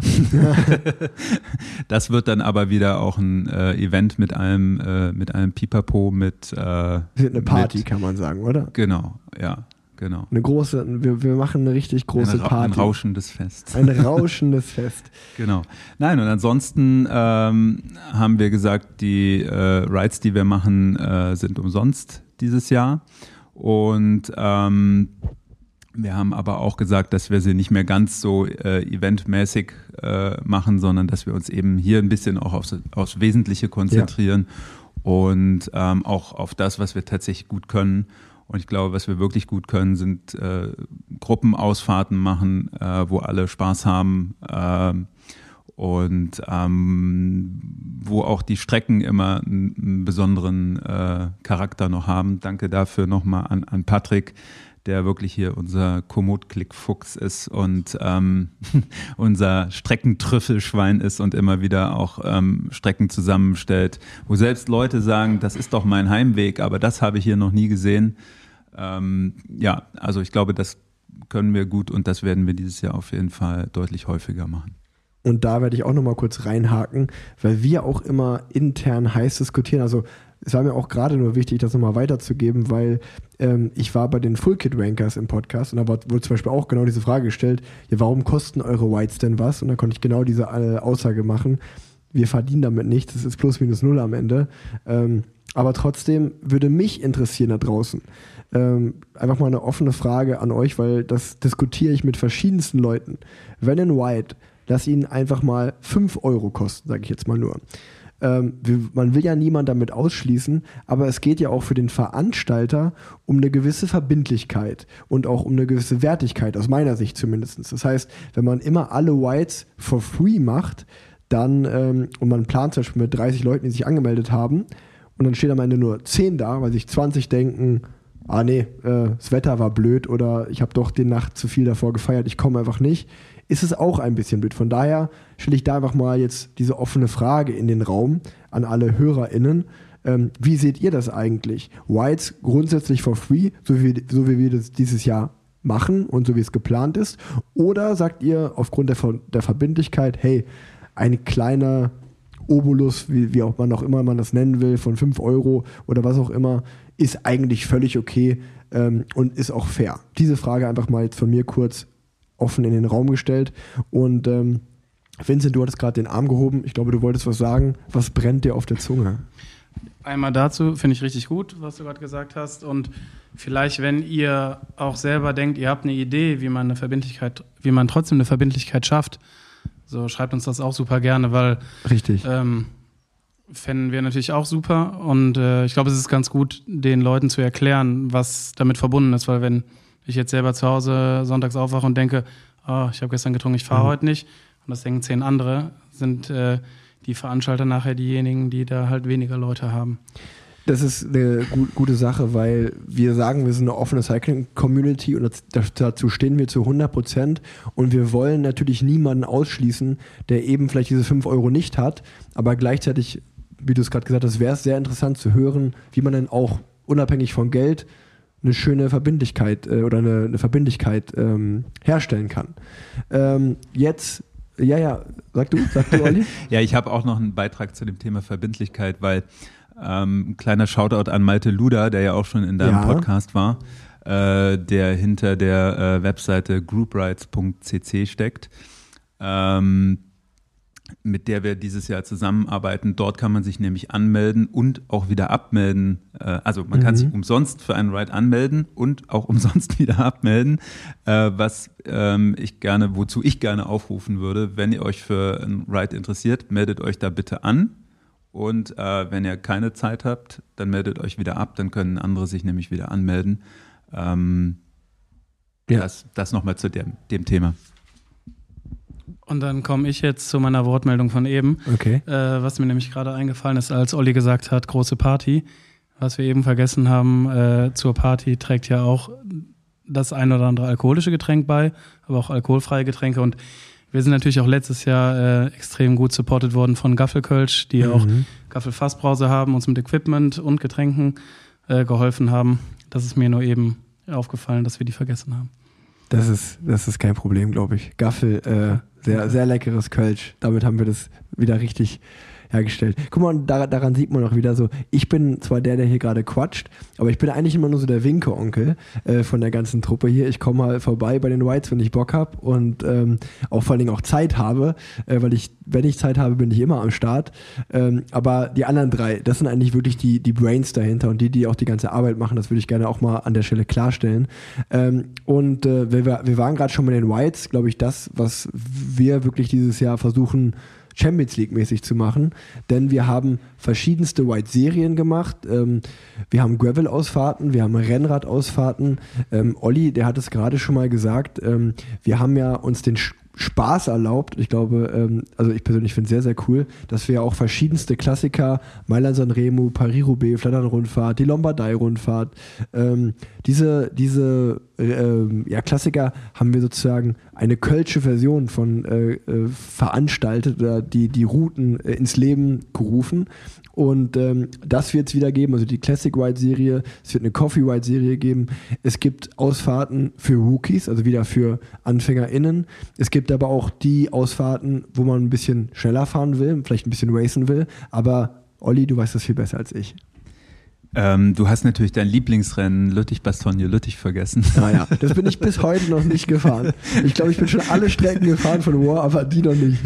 Speaker 4: das wird dann aber wieder auch ein äh, Event mit einem, äh, mit einem Pipapo, mit. Äh,
Speaker 3: eine Party, mit, kann man sagen, oder?
Speaker 4: Genau, ja. Genau.
Speaker 3: Eine große, wir, wir machen eine richtig große
Speaker 4: eine,
Speaker 3: Party.
Speaker 4: Ein rauschendes Fest.
Speaker 3: Ein rauschendes Fest.
Speaker 4: Genau. Nein, und ansonsten ähm, haben wir gesagt, die äh, Rides, die wir machen, äh, sind umsonst dieses Jahr. Und ähm, wir haben aber auch gesagt, dass wir sie nicht mehr ganz so äh, eventmäßig äh, machen, sondern dass wir uns eben hier ein bisschen auch aufs, aufs Wesentliche konzentrieren ja. und ähm, auch auf das, was wir tatsächlich gut können. Und ich glaube, was wir wirklich gut können, sind äh, Gruppenausfahrten machen, äh, wo alle Spaß haben äh, und ähm, wo auch die Strecken immer einen, einen besonderen äh, Charakter noch haben. Danke dafür nochmal an, an Patrick, der wirklich hier unser Komoot-Klick-Fuchs ist und ähm, unser Streckentrüffelschwein ist und immer wieder auch ähm, Strecken zusammenstellt, wo selbst Leute sagen, das ist doch mein Heimweg, aber das habe ich hier noch nie gesehen. Ähm, ja, also ich glaube, das können wir gut und das werden wir dieses Jahr auf jeden Fall deutlich häufiger machen.
Speaker 3: Und da werde ich auch nochmal kurz reinhaken, weil wir auch immer intern heiß diskutieren. Also es war mir auch gerade nur wichtig, das nochmal weiterzugeben, weil ähm, ich war bei den Full Kit Rankers im Podcast und da wurde zum Beispiel auch genau diese Frage gestellt, ja, warum kosten eure Whites denn was? Und da konnte ich genau diese äh, Aussage machen. Wir verdienen damit nichts, es ist plus minus null am Ende. Ähm, aber trotzdem würde mich interessieren da draußen. Ähm, einfach mal eine offene Frage an euch, weil das diskutiere ich mit verschiedensten Leuten. Wenn ein White, lass ihn einfach mal 5 Euro kosten, sage ich jetzt mal nur. Ähm, man will ja niemand damit ausschließen, aber es geht ja auch für den Veranstalter um eine gewisse Verbindlichkeit und auch um eine gewisse Wertigkeit, aus meiner Sicht zumindest. Das heißt, wenn man immer alle Whites for free macht, dann, ähm, und man plant zum Beispiel mit 30 Leuten, die sich angemeldet haben, und dann steht am Ende nur 10 da, weil sich 20 denken, ah nee, äh, das Wetter war blöd oder ich habe doch die Nacht zu viel davor gefeiert, ich komme einfach nicht, ist es auch ein bisschen blöd. Von daher stelle ich da einfach mal jetzt diese offene Frage in den Raum an alle HörerInnen. Ähm, wie seht ihr das eigentlich? Whites grundsätzlich for free, so wie, so wie wir das dieses Jahr machen und so wie es geplant ist? Oder sagt ihr aufgrund der, der Verbindlichkeit, hey, ein kleiner Obolus, wie, wie auch man auch immer man das nennen will, von 5 Euro oder was auch immer, ist eigentlich völlig okay ähm, und ist auch fair. Diese Frage einfach mal jetzt von mir kurz offen in den Raum gestellt. Und ähm, Vincent, du hattest gerade den Arm gehoben. Ich glaube, du wolltest was sagen. Was brennt dir auf der Zunge?
Speaker 5: Einmal dazu finde ich richtig gut, was du gerade gesagt hast. Und vielleicht, wenn ihr auch selber denkt, ihr habt eine Idee, wie man eine Verbindlichkeit, wie man trotzdem eine Verbindlichkeit schafft, so schreibt uns das auch super gerne, weil
Speaker 3: richtig.
Speaker 5: Ähm, fänden wir natürlich auch super. Und äh, ich glaube, es ist ganz gut, den Leuten zu erklären, was damit verbunden ist, weil wenn ich jetzt selber zu Hause sonntags aufwache und denke, oh, ich habe gestern getrunken, ich fahre mhm. heute nicht, und das denken zehn andere, sind äh, die Veranstalter nachher diejenigen, die da halt weniger Leute haben.
Speaker 3: Das ist eine gut, gute Sache, weil wir sagen, wir sind eine offene Cycling-Community und dazu stehen wir zu 100 Prozent. Und wir wollen natürlich niemanden ausschließen, der eben vielleicht diese 5 Euro nicht hat, aber gleichzeitig wie du es gerade gesagt hast, wäre es sehr interessant zu hören, wie man denn auch unabhängig von Geld eine schöne Verbindlichkeit äh, oder eine, eine Verbindlichkeit ähm, herstellen kann. Ähm, jetzt Ja, ja, sag du, sag du, Olli.
Speaker 4: Ja, ich habe auch noch einen Beitrag zu dem Thema Verbindlichkeit, weil ähm, ein kleiner Shoutout an Malte Luda, der ja auch schon in deinem
Speaker 3: Ja.
Speaker 4: Podcast war, äh, der hinter der äh, Webseite grouprights.cc steckt, ähm, mit der wir dieses Jahr zusammenarbeiten. Dort kann man sich nämlich anmelden und auch wieder abmelden. Äh, also man kann
Speaker 3: Mhm.
Speaker 4: sich umsonst für einen Ride anmelden und auch umsonst wieder abmelden, äh, was ähm, ich gerne, wozu ich gerne aufrufen würde, wenn ihr euch für einen Ride interessiert, meldet euch da bitte an. Und äh, wenn ihr keine Zeit habt, dann meldet euch wieder ab, dann können andere sich nämlich wieder anmelden. Ähm,
Speaker 3: Ja.
Speaker 4: Das, das nochmal zu dem, dem Thema.
Speaker 5: Und dann komme ich jetzt zu meiner Wortmeldung von eben.
Speaker 3: Okay.
Speaker 5: Äh, was mir nämlich gerade eingefallen ist, als Olli gesagt hat, große Party. Was wir eben vergessen haben, äh, zur Party trägt ja auch das ein oder andere alkoholische Getränk bei, aber auch alkoholfreie Getränke. Und wir sind natürlich auch letztes Jahr äh, extrem gut supported worden von Gaffelkölsch, die ja auch
Speaker 3: Mhm.
Speaker 5: Gaffelfassbrause haben, uns mit Equipment und Getränken äh, geholfen haben. Das ist mir nur eben aufgefallen, dass wir die vergessen haben.
Speaker 3: Das ist, das ist kein Problem, glaube ich. Gaffel, äh, sehr, sehr leckeres Kölsch. Damit haben wir das wieder richtig hergestellt. Guck mal, daran sieht man auch wieder so, ich bin zwar der, der hier gerade quatscht, aber ich bin eigentlich immer nur so der Winke-Onkel äh, von der ganzen Truppe hier. Ich komme mal vorbei bei den Whites, wenn ich Bock habe und ähm, auch vor allen Dingen auch Zeit habe, äh, weil ich, wenn ich Zeit habe, bin ich immer am Start. Ähm, aber die anderen drei, das sind eigentlich wirklich die, die Brains dahinter und die, die auch die ganze Arbeit machen, das würde ich gerne auch mal an der Stelle klarstellen. Ähm, und äh, wir, wir waren gerade schon bei den Whites, glaube ich, das, was wir wirklich dieses Jahr versuchen, Champions League mäßig zu machen, denn wir haben verschiedenste White-Serien gemacht. Ähm, wir haben Gravel-Ausfahrten, wir haben Rennrad-Ausfahrten. Ähm, Olli, der hat es gerade schon mal gesagt, ähm, wir haben ja uns den Spaß erlaubt. Ich glaube, ähm, also ich persönlich finde es sehr, sehr cool, dass wir auch verschiedenste Klassiker, Mailand San Remo, Paris-Roubaix, Flandern-Rundfahrt, die Lombardei-Rundfahrt, ähm, diese, diese äh, ähm, ja, Klassiker haben wir sozusagen eine kölsche Version von äh, äh, veranstaltet oder die, die Routen äh, ins Leben gerufen. Und ähm, das wird es wieder geben, also die Classic White Serie, es wird eine Coffee White Serie geben. Es gibt Ausfahrten für Rookies, also wieder für AnfängerInnen. Es gibt aber auch die Ausfahrten, wo man ein bisschen schneller fahren will, vielleicht ein bisschen racen will. Aber Olli, du weißt das viel besser als ich.
Speaker 4: Ähm, du hast natürlich dein Lieblingsrennen Lüttich-Bastogne-Lüttich vergessen.
Speaker 3: Naja, das bin ich bis heute noch nicht gefahren. Ich glaube, ich bin schon alle Strecken gefahren von War, aber die noch nicht.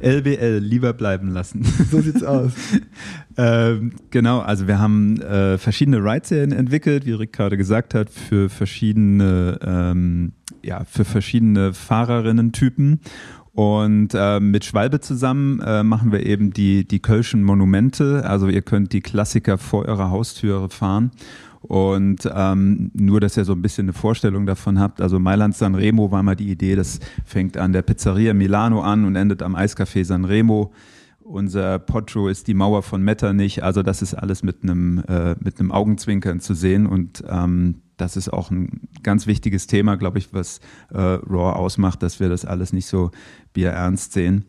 Speaker 4: LBL, lieber bleiben lassen.
Speaker 3: So sieht's aus.
Speaker 4: Ähm, genau, also wir haben äh, verschiedene Ride-Serien entwickelt, wie Rick gerade gesagt hat, für verschiedene, ähm, ja, für verschiedene Fahrerinnen-Typen. Und äh, mit Schwalbe zusammen äh, machen wir eben die, die Kölschen Monumente. Also ihr könnt die Klassiker vor eurer Haustüre fahren. Und ähm, nur, dass ihr so ein bisschen eine Vorstellung davon habt. Also Mailand San Remo war mal die Idee, das fängt an der Pizzeria Milano an und endet am Eiscafé San Remo. Unser Poggio ist die Mauer von Metternich. Also das ist alles mit einem, äh, mit einem Augenzwinkern zu sehen. Und ähm, das ist auch ein ganz wichtiges Thema, glaube ich, was äh, Raw ausmacht, dass wir das alles nicht so bierernst sehen.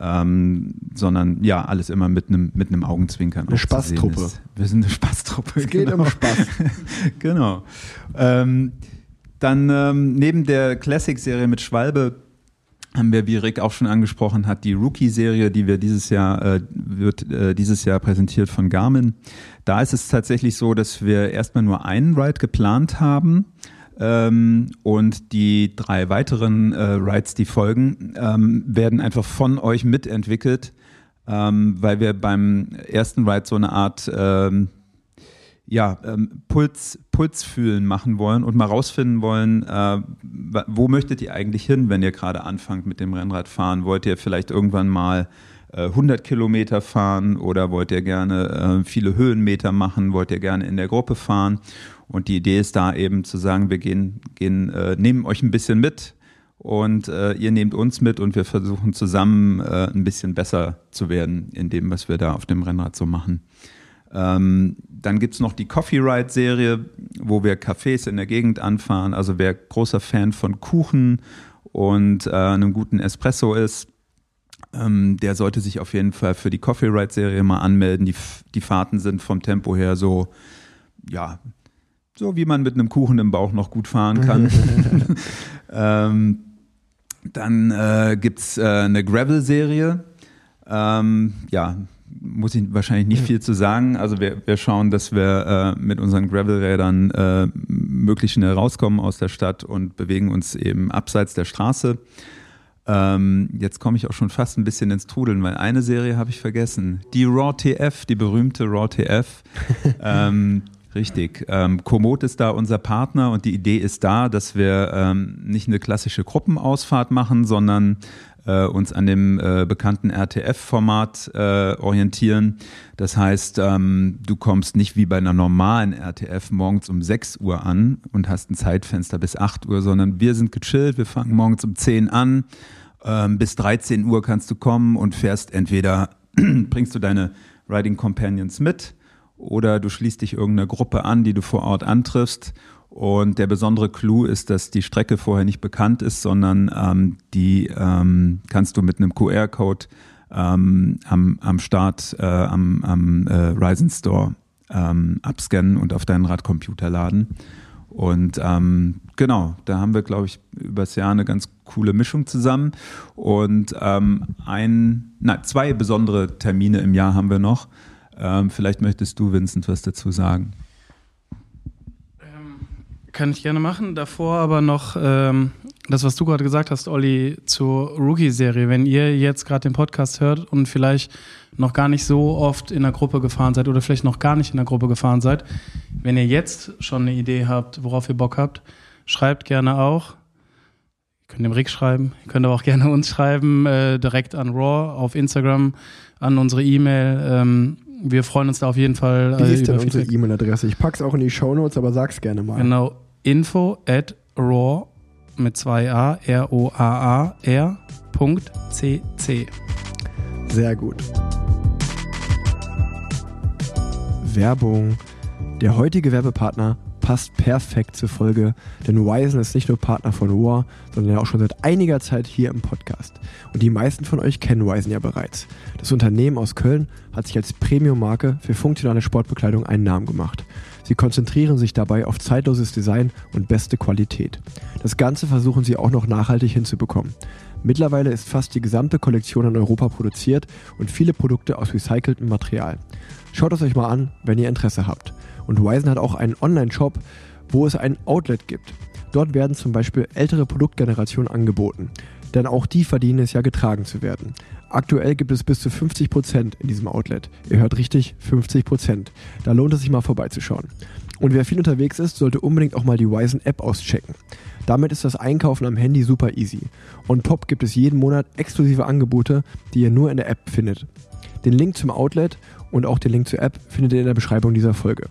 Speaker 4: Ähm, sondern ja, alles immer mit einem mit einem Augenzwinkern.
Speaker 3: Eine Spaßtruppe.
Speaker 4: Wir sind eine Spaßtruppe.
Speaker 3: Es geht um Spaß.
Speaker 4: genau. Ähm, dann ähm, neben der Classic-Serie mit Schwalbe haben wir, wie Rick auch schon angesprochen hat, die Rookie-Serie, die wir dieses Jahr, äh, wird äh, dieses Jahr präsentiert von Garmin. Da ist es tatsächlich so, dass wir erstmal nur einen Ride geplant haben. Ähm, und die drei weiteren äh, Rides, die folgen, ähm, werden einfach von euch mitentwickelt, ähm, weil wir beim ersten Ride so eine Art ähm, ja, ähm, Puls, Puls fühlen machen wollen und mal rausfinden wollen, äh, wo möchtet ihr eigentlich hin, wenn ihr gerade anfangt mit dem Rennradfahren? Wollt ihr vielleicht irgendwann mal äh, 100 Kilometer fahren oder wollt ihr gerne äh, viele Höhenmeter machen? Wollt ihr gerne in der Gruppe fahren? Und die Idee ist da eben zu sagen, wir gehen, gehen äh, nehmen euch ein bisschen mit und äh, ihr nehmt uns mit und wir versuchen zusammen äh, ein bisschen besser zu werden in dem, was wir da auf dem Rennrad so machen. Ähm, dann gibt's noch die Coffee Ride Serie, wo wir Cafés in der Gegend anfahren. Also wer großer Fan von Kuchen und äh, einem guten Espresso ist, ähm, der sollte sich auf jeden Fall für die Coffee Ride Serie mal anmelden. Die, die Fahrten sind vom Tempo her so, ja, so wie man mit einem Kuchen im Bauch noch gut fahren kann. ähm, Dann äh, gibt es äh, eine Gravel-Serie. Ähm, ja, muss ich wahrscheinlich nicht viel zu sagen. Also wir, wir schauen, dass wir äh, mit unseren Gravelrädern äh, möglichst schnell rauskommen aus der Stadt und bewegen uns eben abseits der Straße. Ähm, jetzt komme ich auch schon fast ein bisschen ins Trudeln, weil eine Serie habe ich vergessen. Die Raw TF, die berühmte Raw TF. ähm, richtig. Ähm, Komoot ist da unser Partner und die Idee ist da, dass wir ähm, nicht eine klassische Gruppenausfahrt machen, sondern äh, uns an dem äh, bekannten RTF-Format äh, orientieren. Das heißt, ähm, du kommst nicht wie bei einer normalen RTF morgens um 6 Uhr an und hast ein Zeitfenster bis 8 Uhr, sondern wir sind gechillt, wir fangen morgens um 10 an. Ähm, bis 13 Uhr kannst du kommen und fährst entweder, bringst du deine Riding Companions mit oder du schließt dich irgendeiner Gruppe an, die du vor Ort antriffst und der besondere Clou ist, dass die Strecke vorher nicht bekannt ist, sondern ähm, die ähm, kannst du mit einem QR-Code ähm, am, am Start, äh, am, am äh, Ryzen Store ähm, abscannen und auf deinen Radcomputer laden. Und ähm, genau, da haben wir, glaube ich, übers Jahr eine ganz coole Mischung zusammen. Und ähm, ein, na, zwei besondere Termine im Jahr haben wir noch. Ähm, vielleicht möchtest du, Vincent, was dazu sagen.
Speaker 5: Kann ich gerne machen. Davor aber noch ähm, das, was du gerade gesagt hast, Olli, zur Rookie-Serie. Wenn ihr jetzt gerade den Podcast hört und vielleicht noch gar nicht so oft in der Gruppe gefahren seid oder vielleicht noch gar nicht in der Gruppe gefahren seid, wenn ihr jetzt schon eine Idee habt, worauf ihr Bock habt, schreibt gerne auch. Ihr könnt dem Rick schreiben, ihr könnt aber auch gerne uns schreiben, äh, direkt an Raw auf Instagram, an unsere E-Mail. Ähm, wir freuen uns da auf jeden Fall.
Speaker 3: Wie
Speaker 5: äh,
Speaker 3: ist denn unsere. E-Mail-Adresse? Ich pack's auch in die Shownotes, aber sag's gerne mal.
Speaker 5: Genau, info at raw mit zwei A, R-O-A-A-R Punkt C-C.
Speaker 3: Sehr gut. Werbung. Der heutige Werbepartner passt perfekt zur Folge, denn Wisen ist nicht nur Partner von War, sondern auch schon seit einiger Zeit hier im Podcast. Und die meisten von euch kennen Wisen ja bereits. Das Unternehmen aus Köln hat sich als Premium-Marke für funktionale Sportbekleidung einen Namen gemacht. Sie konzentrieren sich dabei auf zeitloses Design und beste Qualität. Das Ganze versuchen sie auch noch nachhaltig hinzubekommen. Mittlerweile ist fast die gesamte Kollektion in Europa produziert und viele Produkte aus recyceltem Material. Schaut es euch mal an, wenn ihr Interesse habt. Und Wisen hat auch einen Online-Shop, wo es ein Outlet gibt. Dort werden zum Beispiel ältere Produktgenerationen angeboten. Denn auch die verdienen es ja getragen zu werden. Aktuell gibt es bis zu 50% in diesem Outlet. Ihr hört richtig, 50%. Da lohnt es sich mal vorbeizuschauen. Und wer viel unterwegs ist, sollte unbedingt auch mal die Wisen App auschecken. Damit ist das Einkaufen am Handy super easy. On top gibt es jeden Monat exklusive Angebote, die ihr nur in der App findet. Den Link zum Outlet und auch den Link zur App findet ihr in der Beschreibung dieser Folge.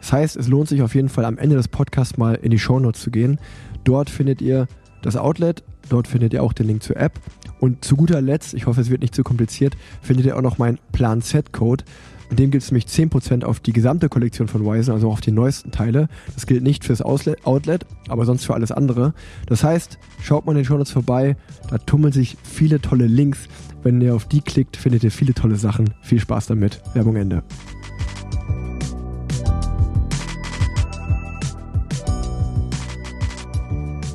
Speaker 3: Das heißt, es lohnt sich auf jeden Fall am Ende des Podcasts mal in die Shownotes zu gehen. Dort findet ihr das Outlet, dort findet ihr auch den Link zur App und zu guter Letzt, ich hoffe, es wird nicht zu kompliziert, findet ihr auch noch meinen Plan Z-Code. Mit dem gibt es nämlich 10% auf die gesamte Kollektion von Wisen, also auf die neuesten Teile. Das gilt nicht fürs Outlet, aber sonst für alles andere. Das heißt, schaut mal in den Shownotes vorbei, da tummeln sich viele tolle Links. Wenn ihr auf die klickt, findet ihr viele tolle Sachen. Viel Spaß damit. Werbung Ende.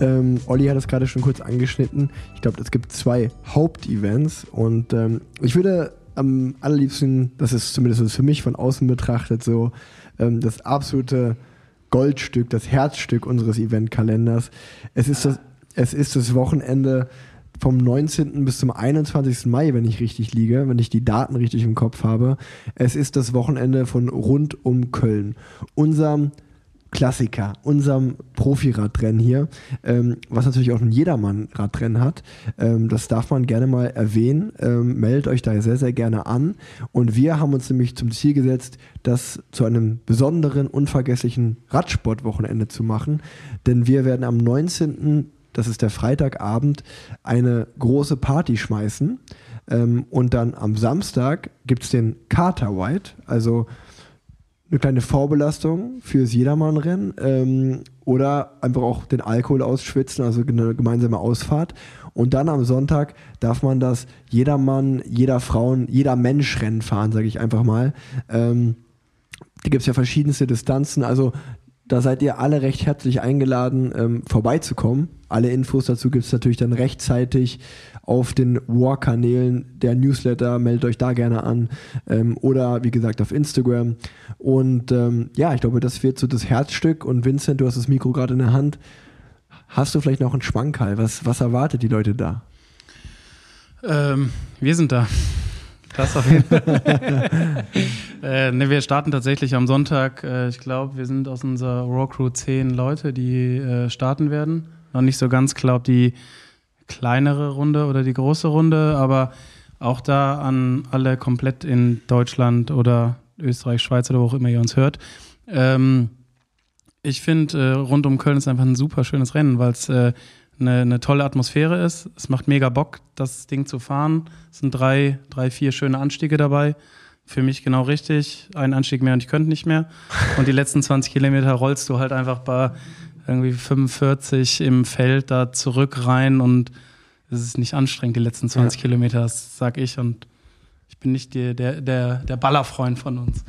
Speaker 3: Ähm, Olli hat es gerade schon kurz angeschnitten. Ich glaube, es gibt zwei Hauptevents und ähm, ich würde am allerliebsten, das ist zumindest für mich von außen betrachtet so, ähm, das absolute Goldstück, das Herzstück unseres Eventkalenders. Es ist das, es ist das Wochenende vom 19. bis zum 21. Mai, wenn ich richtig liege, wenn ich die Daten richtig im Kopf habe. Es ist das Wochenende von rund um Köln. Unserem Klassiker, unserem Profiradrennen hier, ähm, was natürlich auch ein Jedermann-Radrennen hat. Ähm, das darf man gerne mal erwähnen. Ähm, meldet euch da sehr, sehr gerne an. Und wir haben uns nämlich zum Ziel gesetzt, das zu einem besonderen, unvergesslichen Radsportwochenende zu machen. Denn wir werden am 19., das ist der Freitagabend, eine große Party schmeißen. Ähm, und dann am Samstag gibt es den Carter White, also eine kleine Vorbelastung fürs Jedermannrennen ähm, oder einfach auch den Alkohol ausschwitzen, also eine gemeinsame Ausfahrt. Und dann am Sonntag darf man das Jedermann, jeder Frauen, jeder Mensch Rennen fahren, sage ich einfach mal. Ähm, da gibt es ja verschiedenste Distanzen, also da seid ihr alle recht herzlich eingeladen, ähm, vorbeizukommen Alle Infos dazu gibt es natürlich dann rechtzeitig auf den War-Kanälen der Newsletter. Meldet euch da gerne an. Ähm, oder wie gesagt auf Instagram. Und ähm, ja, ich glaube, das wird so das Herzstück. Und Vincent, du hast das Mikro gerade in der Hand. Hast du vielleicht noch einen Schwankerl? Was, was erwartet die Leute da?
Speaker 5: Ähm, wir sind da. Das auf jeden Fall. äh, ne, wir starten tatsächlich am Sonntag. Äh, ich glaube, wir sind aus unserer Raw Crew zehn Leute, die äh, starten werden. Noch nicht so ganz klar, ob die kleinere Runde oder die große Runde, aber auch da an alle komplett in Deutschland oder Österreich, Schweiz oder wo auch immer ihr uns hört. Ähm, ich finde, äh, rund um Köln ist einfach ein super schönes Rennen, weil es äh, eine, eine tolle Atmosphäre ist. Es macht mega Bock, das Ding zu fahren. Es sind drei, drei, vier schöne Anstiege dabei. Für mich genau richtig. Ein Anstieg mehr und ich könnte nicht mehr. Und die letzten 20 Kilometer rollst du halt einfach bei irgendwie 45 im Feld da zurück rein und es ist nicht anstrengend, die letzten 20 ja. Kilometer, das sag ich. Und ich bin nicht die, der, der, der Ballerfreund von uns.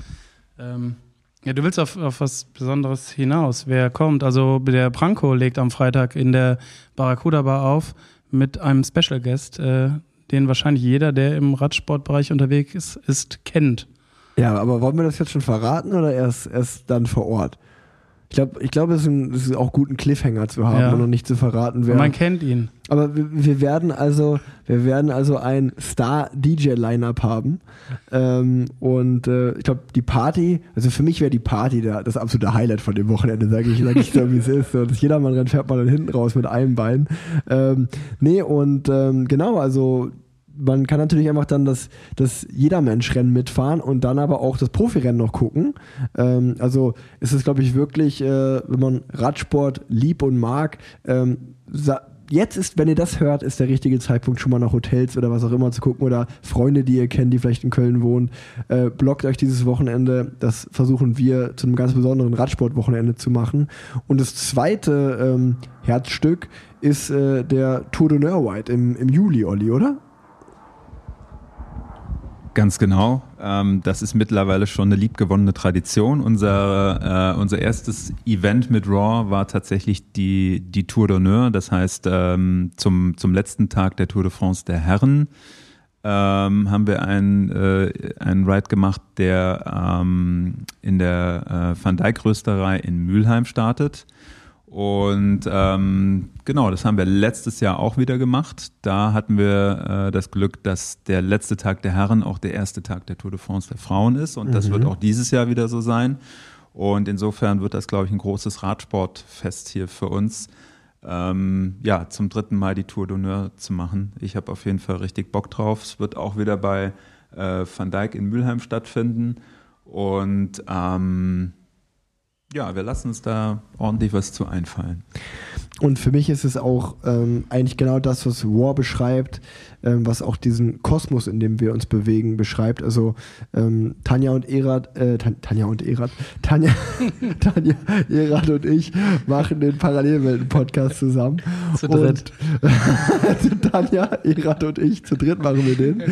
Speaker 5: Ähm, ja, du willst auf, auf was Besonderes hinaus. Wer kommt? Also der Branko legt am Freitag in der Barracuda Bar auf mit einem Special Guest, äh, den wahrscheinlich jeder, der im Radsportbereich unterwegs ist, ist, kennt.
Speaker 3: Ja, aber wollen wir das jetzt schon verraten oder erst, erst dann vor Ort? Ich glaube, ich glaub, es, es, ist auch gut, einen Cliffhanger zu haben ja. und noch nicht zu verraten, wer.
Speaker 5: Man kennt ihn.
Speaker 3: Aber wir, wir, werden also, wir werden also ein Star-DJ-Line-Up haben. Ähm, und äh, ich glaube, die Party, also für mich wäre die Party der, das absolute Highlight von dem Wochenende, sage ich, sag ich so, wie es ist. So, das Jedermann fährt man dann hinten raus mit einem Bein. Ähm, nee, und ähm, genau, also man kann natürlich einfach dann das, das Jedermensch-Rennen mitfahren und dann aber auch das Profirennen noch gucken. Ähm, also ist es, glaube ich, wirklich, äh, wenn man Radsport lieb und mag, ähm, jetzt ist, wenn ihr das hört, ist der richtige Zeitpunkt, schon mal nach Hotels oder was auch immer zu gucken oder Freunde, die ihr kennt, die vielleicht in Köln wohnen. Äh, blockt euch dieses Wochenende. Das versuchen wir zu einem ganz besonderen Radsportwochenende zu machen. Und das zweite ähm, Herzstück ist äh, der Tour de White im, im Juli, Olli, oder?
Speaker 4: Ganz genau. Ähm, das ist mittlerweile schon eine liebgewonnene Tradition. Unser, äh, unser erstes Event mit Raw war tatsächlich die, die Tour d'Honneur. Das heißt, ähm, zum, zum letzten Tag der Tour de France der Herren ähm, haben wir einen, äh, einen Ride gemacht, der ähm, in der äh, Van Dijk Rösterei in Mülheim startet. Und ähm, genau, das haben wir letztes Jahr auch wieder gemacht. Da hatten wir äh, das Glück, dass der letzte Tag der Herren auch der erste Tag der Tour de France der Frauen ist. Und mhm. das wird auch dieses Jahr wieder so sein. Und insofern wird das, glaube ich, ein großes Radsportfest hier für uns. Ähm, ja, zum dritten Mal die Tour d'Honneur zu machen. Ich habe auf jeden Fall richtig Bock drauf. Es wird auch wieder bei äh, Van Dijk in Mülheim stattfinden. Und ähm, ja, wir lassen uns da ordentlich was zu einfallen.
Speaker 3: Und für mich ist es auch ähm, eigentlich genau das, was War beschreibt, ähm, was auch diesen Kosmos, in dem wir uns bewegen, beschreibt. Also ähm, Tanja und Erat, äh, Tanja und Erat, Tanja, Tanja, Erat und ich machen den Parallelwelten-Podcast zusammen.
Speaker 5: Zu dritt.
Speaker 3: Und, Tanja, Erat und ich, zu dritt machen wir den.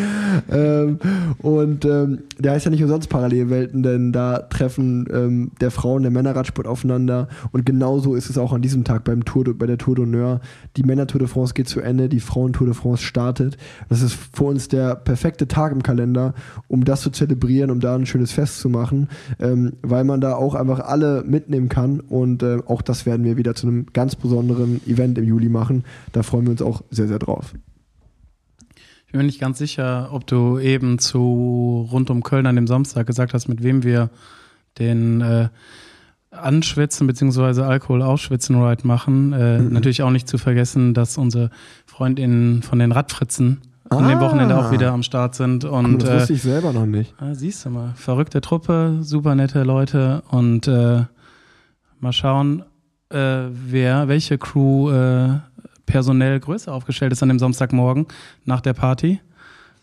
Speaker 3: Ähm, und ähm, der heißt ja nicht umsonst Parallelwelten, denn da treffen ähm, der Frauen, der Männerradsport aufeinander. Und genauso ist es auch an diesem Tag beim Tour, bei der Tour d'Honneur. Die Männer-Tour de France geht zu Ende, die Frauen-Tour de France startet. Das ist für uns der perfekte Tag im Kalender, um das zu zelebrieren, um da ein schönes Fest zu machen, ähm, weil man da auch einfach alle mitnehmen kann und äh, auch das werden wir wieder zu einem ganz besonderen Event im Juli machen. Da freuen wir uns auch sehr, sehr drauf.
Speaker 5: Ich bin mir nicht ganz sicher, ob du eben zu rund um Köln an dem Samstag gesagt hast, mit wem wir den äh, Anschwitzen bzw. Alkohol ausschwitzen Ride machen. Äh, mhm. Natürlich auch nicht zu vergessen, dass unsere Freundinnen von den Radfritzen ah. an dem Wochenende auch wieder am Start sind. Und,
Speaker 3: cool, das wusste äh, ich selber noch nicht.
Speaker 5: Äh, siehst du mal, verrückte Truppe, super nette Leute und äh, mal schauen, äh, wer, welche Crew äh, personell größer aufgestellt ist an dem Samstagmorgen nach der Party.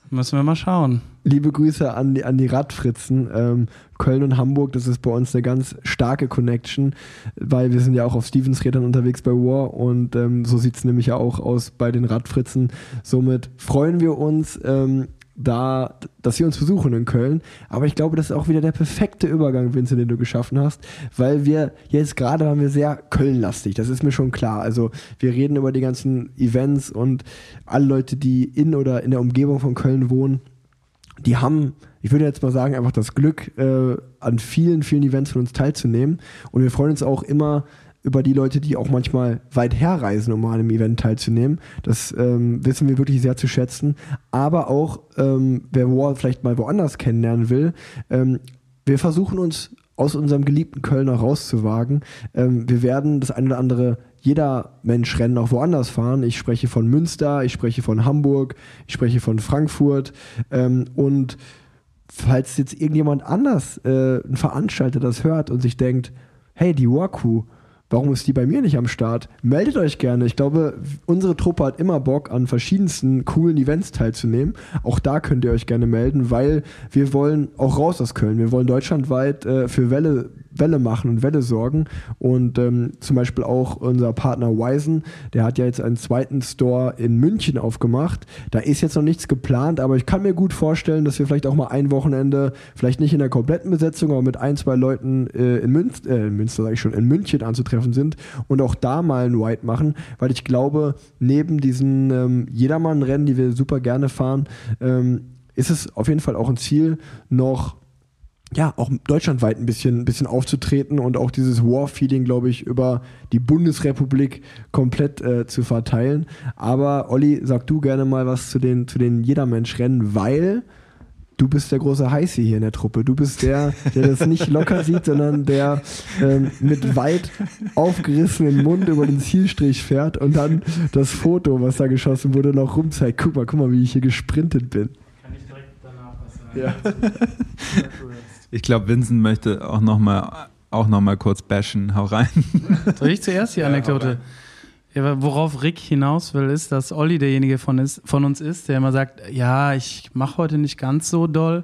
Speaker 5: Müssen wir mal schauen.
Speaker 3: Liebe Grüße an die, an die Radfritzen. Ähm, Köln und Hamburg, das ist bei uns eine ganz starke Connection, weil wir sind ja auch auf Stevens-Rädern unterwegs bei War und ähm, so sieht es nämlich ja auch aus bei den Radfritzen. Somit freuen wir uns, ähm, da, dass sie uns besuchen in Köln. Aber ich glaube, das ist auch wieder der perfekte Übergang, Vincent, den du geschaffen hast, weil wir jetzt gerade waren wir sehr Köln-lastig. Das ist mir schon klar. Also wir reden über die ganzen Events und alle Leute, die in oder in der Umgebung von Köln wohnen, die haben, ich würde jetzt mal sagen, einfach das Glück, äh, an vielen, vielen Events von uns teilzunehmen. Und wir freuen uns auch immer, über die Leute, die auch manchmal weit herreisen, um an einem Event teilzunehmen. Das ähm, wissen wir wirklich sehr zu schätzen. Aber auch, ähm, wer War vielleicht mal woanders kennenlernen will, ähm, wir versuchen uns aus unserem geliebten Köln auch rauszuwagen. Ähm, wir werden das eine oder andere jeder Mensch Rennen auch woanders fahren. Ich spreche von Münster, ich spreche von Hamburg, ich spreche von Frankfurt ähm, und falls jetzt irgendjemand anders, äh, ein Veranstalter das hört und sich denkt, hey, die Waku, Warum ist die bei mir nicht am Start? Meldet euch gerne. Ich glaube, unsere Truppe hat immer Bock, an verschiedensten coolen Events teilzunehmen. Auch da könnt ihr euch gerne melden, weil wir wollen auch raus aus Köln. Wir wollen deutschlandweit äh, für Welle Welle machen und Welle sorgen. Und ähm, zum Beispiel auch unser Partner Wisen, der hat ja jetzt einen zweiten Store in München aufgemacht. Da ist jetzt noch nichts geplant, aber ich kann mir gut vorstellen, dass wir vielleicht auch mal ein Wochenende, vielleicht nicht in der kompletten Besetzung, aber mit ein, zwei Leuten äh, in, Münster, äh, in Münster, sage ich schon, in München anzutreffen sind und auch da mal ein White machen, weil ich glaube, neben diesen ähm, Jedermann-Rennen, die wir super gerne fahren, ähm, ist es auf jeden Fall auch ein Ziel, noch ja, auch deutschlandweit ein bisschen, ein bisschen aufzutreten und auch dieses War-Feeling, glaube ich, über die Bundesrepublik komplett äh, zu verteilen. Aber Olli, sag du gerne mal was zu den, zu den Jedermensch-Rennen, weil du bist der große Heißi hier in der Truppe. Du bist der, der das nicht locker sieht, sondern der ähm, mit weit aufgerissenen Mund über den Zielstrich fährt und dann das Foto, was da geschossen wurde, noch rumzeigt. Guck mal, guck mal, wie ich hier gesprintet bin. Kann ich direkt danach
Speaker 4: was sagen? Ja. Ich glaube, Vincent möchte auch noch mal, auch noch mal kurz bashen. Hau rein.
Speaker 5: Soll ich zuerst die Anekdote? Ja, worauf Rick hinaus will, ist, dass Olli derjenige von, ist, von uns ist, der immer sagt, ja, ich mache heute nicht ganz so doll.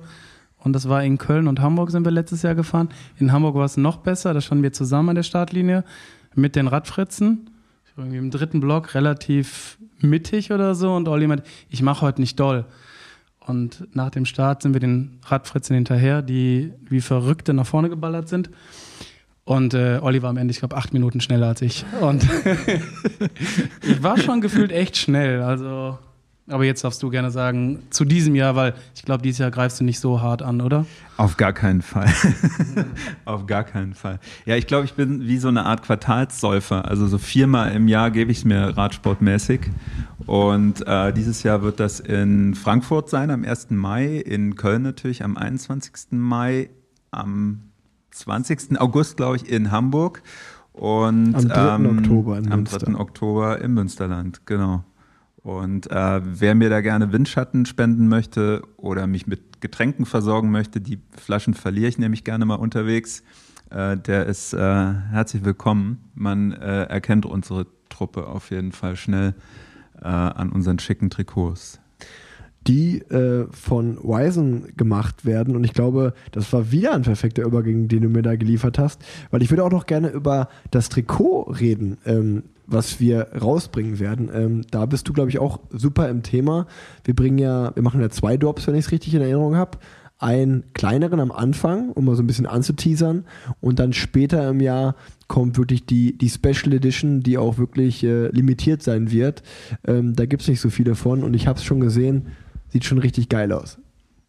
Speaker 5: Und das war in Köln und Hamburg sind wir letztes Jahr gefahren. In Hamburg war es noch besser, da standen wir zusammen an der Startlinie mit den Radfritzen. Irgendwie im dritten Block relativ mittig oder so. Und Olli meint, ich mache heute nicht doll. Und nach dem Start sind wir den Radfritzen hinterher, die wie Verrückte nach vorne geballert sind. Und äh, Olli war am Ende, ich glaube, acht Minuten schneller als ich. Und ich war schon gefühlt echt schnell. Also aber jetzt darfst du gerne sagen, zu diesem Jahr, weil ich glaube, dieses Jahr greifst du nicht so hart an, oder?
Speaker 4: Auf gar keinen Fall. Auf gar keinen Fall. Ja, ich glaube, ich bin wie so eine Art Quartalssäufer. Also so viermal im Jahr gebe ich es mir radsportmäßig. Und äh, dieses Jahr wird das in Frankfurt sein am 1. Mai, in Köln natürlich am 21. Mai, am 20. August, glaube ich, in Hamburg. Und
Speaker 3: am 3. Ähm, Oktober in
Speaker 4: Am 3. Oktober im Münsterland, genau. Und äh, wer mir da gerne Windschatten spenden möchte oder mich mit Getränken versorgen möchte, die Flaschen verliere ich nämlich gerne mal unterwegs, äh, der ist äh, herzlich willkommen. Man äh, erkennt unsere Truppe auf jeden Fall schnell äh, an unseren schicken Trikots
Speaker 3: die äh, von Wisen gemacht werden. Und ich glaube, das war wieder ein perfekter Übergang, den du mir da geliefert hast, weil ich würde auch noch gerne über das Trikot reden. Ähm, was wir rausbringen werden. Ähm, da bist du, glaube ich, auch super im Thema. Wir bringen ja, wir machen ja zwei Drops, wenn ich es richtig in Erinnerung habe. Einen kleineren am Anfang, um mal so ein bisschen anzuteasern. Und dann später im Jahr kommt wirklich die, die Special Edition, die auch wirklich äh, limitiert sein wird. Ähm, da gibt es nicht so viel davon. Und ich habe es schon gesehen, sieht schon richtig geil aus.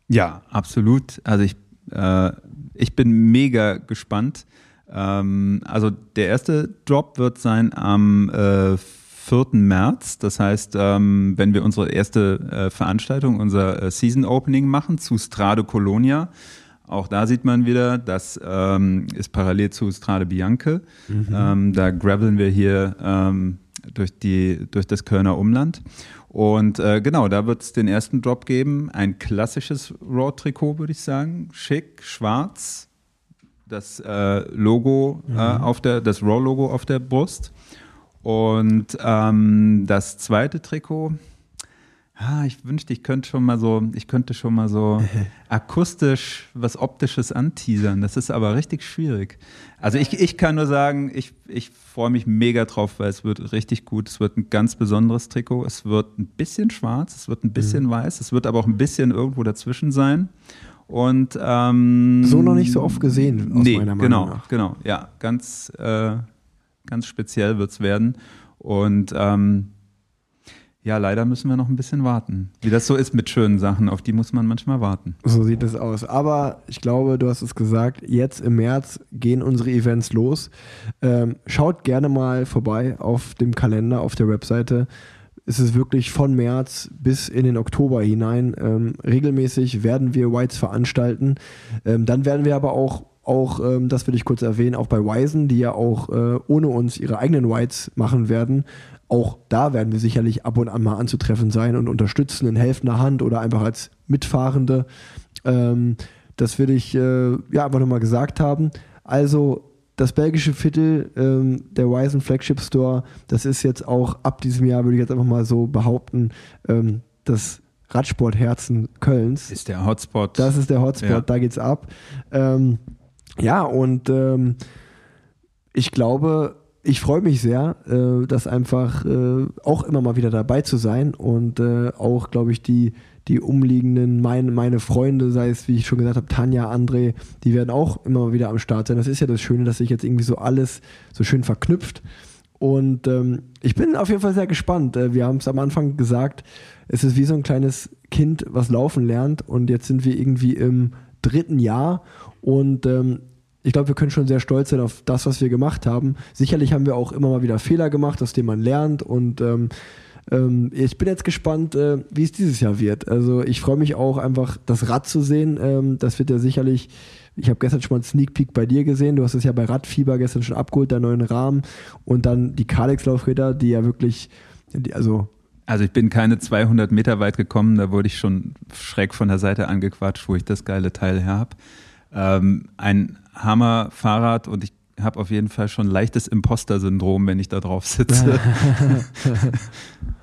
Speaker 4: Ja, absolut. Also ich, äh, ich bin mega gespannt. Ähm, also der erste Drop wird sein am äh, 4. März. Das heißt, ähm, wenn wir unsere erste äh, Veranstaltung, unser äh, Season Opening machen zu Strade Colonia, auch da sieht man wieder, das ähm, ist parallel zu Strade Bianche. Mhm. Ähm, da graveln wir hier ähm, durch, die, durch das Kölner Umland. Und äh, genau, da wird es den ersten Drop geben. Ein klassisches Raw-Trikot, würde ich sagen. Schick, schwarz, das äh, Logo äh, mhm. äh, auf der, das Raw-Logo auf der Brust. Und ähm, das zweite Trikot, Ah, ich wünschte, ich könnte schon mal so, ich könnte schon mal so akustisch was Optisches anteasern. Das ist aber richtig schwierig. Also ich, ich kann nur sagen, ich, ich freue mich mega drauf, weil es wird richtig gut. Es wird ein ganz besonderes Trikot. Es wird ein bisschen schwarz, es wird ein bisschen mhm. weiß, es wird aber auch ein bisschen irgendwo dazwischen sein. Und ähm,
Speaker 3: so noch nicht so oft gesehen,
Speaker 4: aus nee, meiner Meinung genau, nach. Genau, ja, ganz, äh, ganz speziell wird es werden. Und ähm, ja, leider müssen wir noch ein bisschen warten. Wie das so ist mit schönen Sachen, auf die muss man manchmal warten.
Speaker 3: So sieht es aus. Aber ich glaube, du hast es gesagt, jetzt im März gehen unsere Events los. Ähm, schaut gerne mal vorbei auf dem Kalender, auf der Webseite. Es ist wirklich von März bis in den Oktober hinein. Ähm, regelmäßig werden wir Whites veranstalten. Ähm, dann werden wir aber auch auch, ähm, das will ich kurz erwähnen, auch bei Wisen, die ja auch äh, ohne uns ihre eigenen Whites machen werden, auch da werden wir sicherlich ab und an mal anzutreffen sein und unterstützen in helfender Hand oder einfach als Mitfahrende. Ähm, das will ich äh, ja einfach nochmal gesagt haben. Also das belgische Viertel, ähm, der Wisen Flagship Store, das ist jetzt auch ab diesem Jahr, würde ich jetzt einfach mal so behaupten, ähm, das Radsportherzen Kölns.
Speaker 4: Ist der Hotspot.
Speaker 3: Das ist der Hotspot, ja. da geht's ab. Ähm, ja, und ähm, ich glaube, ich freue mich sehr, äh, das einfach äh, auch immer mal wieder dabei zu sein und äh, auch, glaube ich, die, die umliegenden, mein, meine Freunde, sei es, wie ich schon gesagt habe, Tanja, André, die werden auch immer wieder am Start sein. Das ist ja das Schöne, dass sich jetzt irgendwie so alles so schön verknüpft. Und ähm, ich bin auf jeden Fall sehr gespannt. Äh, wir haben es am Anfang gesagt, es ist wie so ein kleines Kind, was laufen lernt und jetzt sind wir irgendwie im dritten Jahr und ähm, ich glaube, wir können schon sehr stolz sein auf das, was wir gemacht haben. Sicherlich haben wir auch immer mal wieder Fehler gemacht, aus denen man lernt und ähm, ähm, ich bin jetzt gespannt, äh, wie es dieses Jahr wird. Also ich freue mich auch einfach, das Rad zu sehen. Ähm, das wird ja sicherlich, ich habe gestern schon mal einen Sneak Peek bei dir gesehen. Du hast es ja bei Radfieber gestern schon abgeholt, deinen neuen Rahmen. Und dann die Kalex-Laufräder, die ja wirklich, die, also
Speaker 4: also ich bin keine 200 Meter weit gekommen, da wurde ich schon schräg von der Seite angequatscht, wo ich das geile Teil her habe. Ähm, ein Hammer-Fahrrad und ich habe auf jeden Fall schon leichtes Imposter-Syndrom, wenn ich da drauf sitze.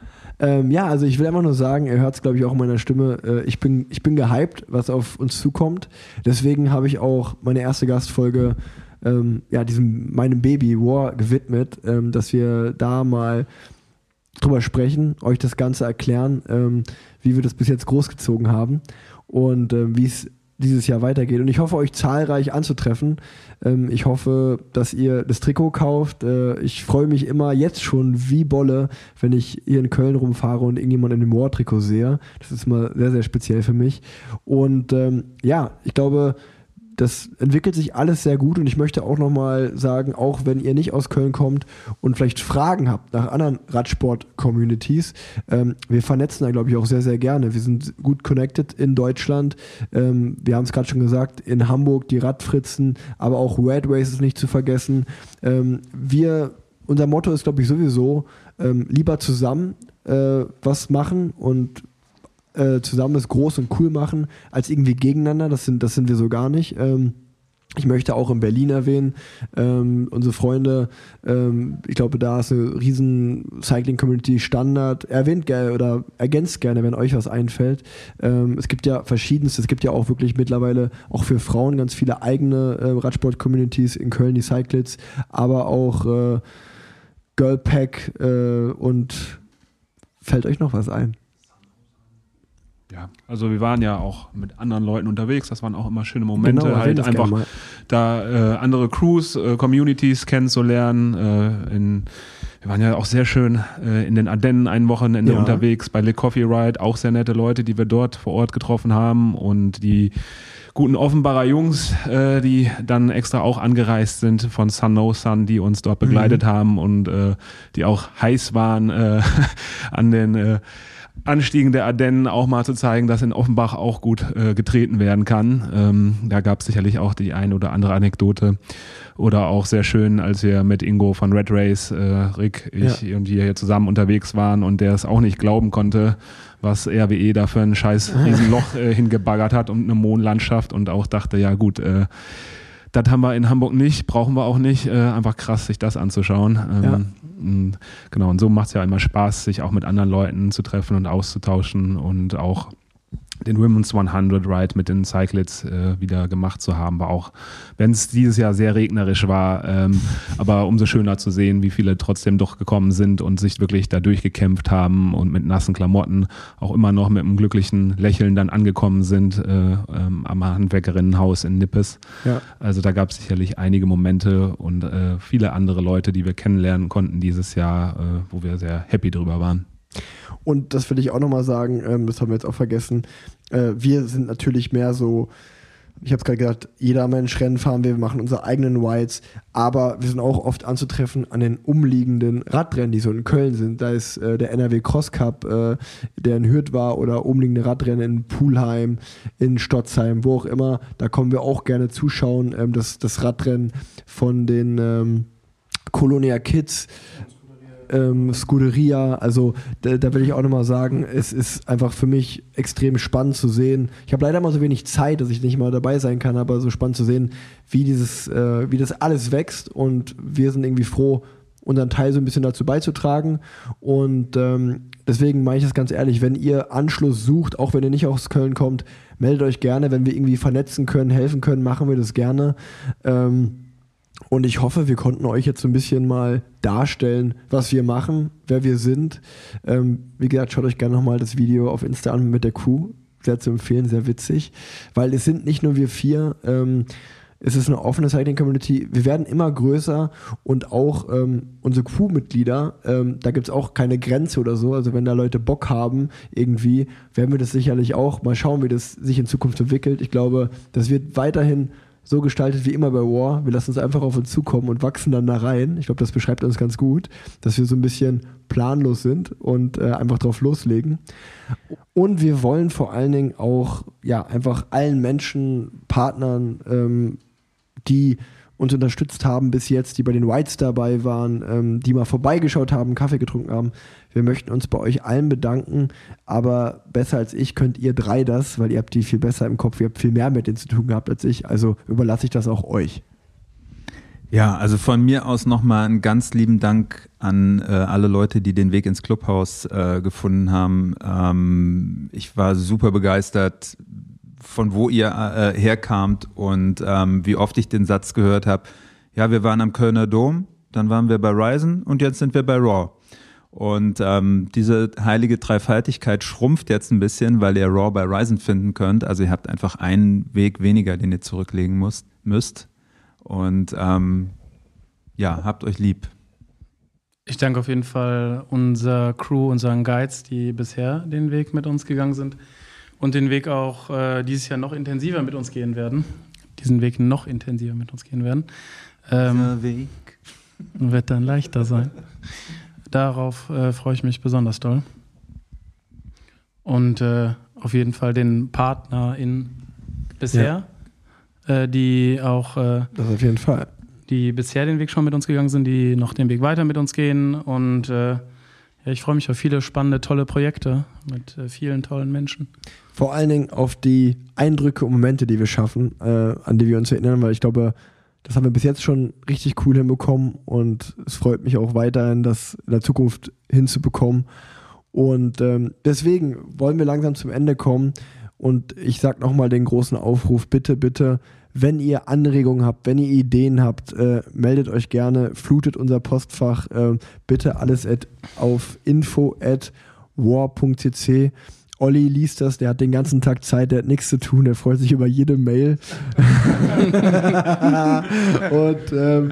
Speaker 3: ähm, ja, also ich will einfach nur sagen, ihr hört es, glaube ich, auch in meiner Stimme, äh, ich, bin, ich bin gehypt, was auf uns zukommt. Deswegen habe ich auch meine erste Gastfolge ähm, ja, diesem meinem Baby War gewidmet, ähm, dass wir da mal drüber sprechen, euch das Ganze erklären, ähm, wie wir das bis jetzt großgezogen haben und äh, wie es dieses Jahr weitergeht. Und ich hoffe, euch zahlreich anzutreffen. Ähm, ich hoffe, dass ihr das Trikot kauft. Äh, ich freue mich immer jetzt schon wie Bolle, wenn ich hier in Köln rumfahre und irgendjemand in dem Moor-Trikot sehe. Das ist mal sehr, sehr speziell für mich. Und ähm, ja, ich glaube, das entwickelt sich alles sehr gut und ich möchte auch nochmal sagen, auch wenn ihr nicht aus Köln kommt und vielleicht Fragen habt nach anderen Radsport-Communities, ähm, wir vernetzen da, glaube ich, auch sehr, sehr gerne. Wir sind gut connected in Deutschland. Ähm, wir haben es gerade schon gesagt, in Hamburg die Radfritzen, aber auch Red Races nicht zu vergessen. Ähm, wir, unser Motto ist, glaube ich, sowieso, ähm, lieber zusammen äh, was machen und äh, zusammen es groß und cool machen, als irgendwie gegeneinander. Das sind, das sind wir so gar nicht. Ähm, ich möchte auch in Berlin erwähnen, ähm, unsere Freunde, ähm, ich glaube, da ist eine riesen Cycling-Community Standard. Erwähnt gerne oder ergänzt gerne, wenn euch was einfällt. Ähm, es gibt ja verschiedenste, es gibt ja auch wirklich mittlerweile auch für Frauen ganz viele eigene äh, Radsport-Communities in Köln, die Cyclists, aber auch äh, Girlpack äh, und fällt euch noch was ein?
Speaker 6: Ja, also wir waren ja auch mit anderen Leuten unterwegs, das waren auch immer schöne Momente, genau, halt einfach da äh, andere Crews, äh, Communities kennenzulernen. Äh, in, wir waren ja auch sehr schön äh, in den Ardennen ein Wochenende ja. unterwegs bei Le Coffee Ride, auch sehr nette Leute, die wir dort vor Ort getroffen haben und die guten Offenbarer Jungs, äh, die dann extra auch angereist sind von Sun No Sun, die uns dort begleitet mhm. haben und äh, die auch heiß waren an den Anstiegen der Ardennen auch mal zu zeigen, dass in Offenbach auch gut äh, getreten werden kann. Ähm, da gab es sicherlich auch die eine oder andere Anekdote. Oder auch sehr schön, als wir mit Ingo von Red Race, äh, Rick, ich ja. und wir hier zusammen unterwegs waren und der es auch nicht glauben konnte, was RWE da für ein scheiß Riesenloch äh, hingebaggert hat und eine Mondlandschaft und auch dachte, ja gut, äh, das haben wir in Hamburg nicht, brauchen wir auch nicht. Äh, einfach krass, sich das anzuschauen. Ähm,
Speaker 3: Ja.
Speaker 6: und Genau, und so macht es ja immer Spaß, sich auch mit anderen Leuten zu treffen und auszutauschen und auch den Women's 100 Ride mit den Cyclists äh, wieder gemacht zu haben, war auch, wenn es dieses Jahr sehr regnerisch war, ähm, aber umso schöner zu sehen, wie viele trotzdem doch gekommen sind und sich wirklich da durchgekämpft haben und mit nassen Klamotten auch immer noch mit einem glücklichen Lächeln dann angekommen sind äh, ähm, am Handwerkerinnenhaus in Nippes.
Speaker 3: Ja.
Speaker 6: Also da gab es sicherlich einige Momente und äh, viele andere Leute, die wir kennenlernen konnten dieses Jahr, äh, wo wir sehr happy drüber waren.
Speaker 3: Und das will ich auch nochmal sagen, ähm, das haben wir jetzt auch vergessen. Äh, wir sind natürlich mehr so, ich habe es gerade gesagt, jeder Mensch Rennen fahren wir, wir machen unsere eigenen Whites, aber wir sind auch oft anzutreffen an den umliegenden Radrennen, die so in Köln sind. Da ist äh, der NRW Cross Cup, äh, der in Hürth war, oder umliegende Radrennen in Pulheim, in Stotzheim, wo auch immer. Da kommen wir auch gerne zuschauen. Ähm, das, das Radrennen von den ähm, Colonia Kids ähm, Scuderia, also da, da will ich auch nochmal sagen, es ist einfach für mich extrem spannend zu sehen. Ich habe leider mal so wenig Zeit, dass ich nicht mal dabei sein kann, aber so spannend zu sehen, wie dieses, äh, wie das alles wächst und wir sind irgendwie froh, unseren Teil so ein bisschen dazu beizutragen. Und ähm, deswegen meine ich das ganz ehrlich, wenn ihr Anschluss sucht, auch wenn ihr nicht aus Köln kommt, meldet euch gerne, wenn wir irgendwie vernetzen können, helfen können, machen wir das gerne. Ähm, und ich hoffe, wir konnten euch jetzt so ein bisschen mal darstellen, was wir machen, wer wir sind. Ähm, wie gesagt, schaut euch gerne nochmal das Video auf Insta an mit der Crew. Sehr zu empfehlen, sehr witzig. Weil es sind nicht nur wir vier, ähm, es ist eine offene Cycling-Community. Wir werden immer größer und auch ähm, unsere Crewmitglieder, ähm, da gibt es auch keine Grenze oder so. Also wenn da Leute Bock haben, irgendwie, werden wir das sicherlich auch mal schauen, wie das sich in Zukunft entwickelt. Ich glaube, das wird weiterhin so gestaltet wie immer bei War. Wir lassen uns einfach auf uns zukommen und wachsen dann da rein. Ich glaube, das beschreibt uns ganz gut, dass wir so ein bisschen planlos sind und äh, einfach drauf loslegen. Und wir wollen vor allen Dingen auch ja einfach allen Menschen, Partnern, ähm, die uns unterstützt haben bis jetzt, die bei den Whites dabei waren, ähm, die mal vorbeigeschaut haben, Kaffee getrunken haben. Wir möchten uns bei euch allen bedanken, aber besser als ich könnt ihr drei das, weil ihr habt die viel besser im Kopf, ihr habt viel mehr mit denen zu tun gehabt als ich, also überlasse ich das auch euch.
Speaker 4: Ja, also von mir aus nochmal einen ganz lieben Dank an äh, alle Leute, die den Weg ins Clubhaus äh, gefunden haben. Ähm, ich war super begeistert, von wo ihr äh, herkamt und ähm, wie oft ich den Satz gehört habe, ja, wir waren am Kölner Dom, dann waren wir bei Ryzen und jetzt sind wir bei Raw. Und ähm, diese heilige Dreifaltigkeit schrumpft jetzt ein bisschen, weil ihr Raw bei Ryzen finden könnt. Also ihr habt einfach einen Weg weniger, den ihr zurücklegen müsst. müsst. Und ähm, ja, habt euch lieb.
Speaker 5: Ich danke auf jeden Fall unserer Crew, unseren Guides, die bisher den Weg mit uns gegangen sind und den Weg auch äh, dieses Jahr noch intensiver mit uns gehen werden. Diesen Weg noch intensiver mit uns gehen werden. Ähm,
Speaker 4: Weg.
Speaker 5: wird dann leichter sein. Darauf äh, freue ich mich besonders doll. Und äh, auf jeden Fall den Partner in bisher, äh, die auch äh,
Speaker 3: Das auf jeden Fall.
Speaker 5: die bisher den Weg schon mit uns gegangen sind, die noch den Weg weiter mit uns gehen. Und äh, ja, ich freue mich auf viele spannende, tolle Projekte mit äh, vielen tollen Menschen.
Speaker 3: Vor allen Dingen auf die Eindrücke und Momente, die wir schaffen, äh, an die wir uns erinnern, weil ich glaube, das haben wir bis jetzt schon richtig cool hinbekommen und es freut mich auch weiterhin, das in der Zukunft hinzubekommen. Und ähm, deswegen wollen wir langsam zum Ende kommen und ich sage nochmal den großen Aufruf, bitte, bitte, wenn ihr Anregungen habt, wenn ihr Ideen habt, äh, meldet euch gerne, flutet unser Postfach, äh, bitte alles at, auf info at war.cc. Olli liest das, der hat den ganzen Tag Zeit, der hat nichts zu tun, der freut sich über jede Mail. und ähm,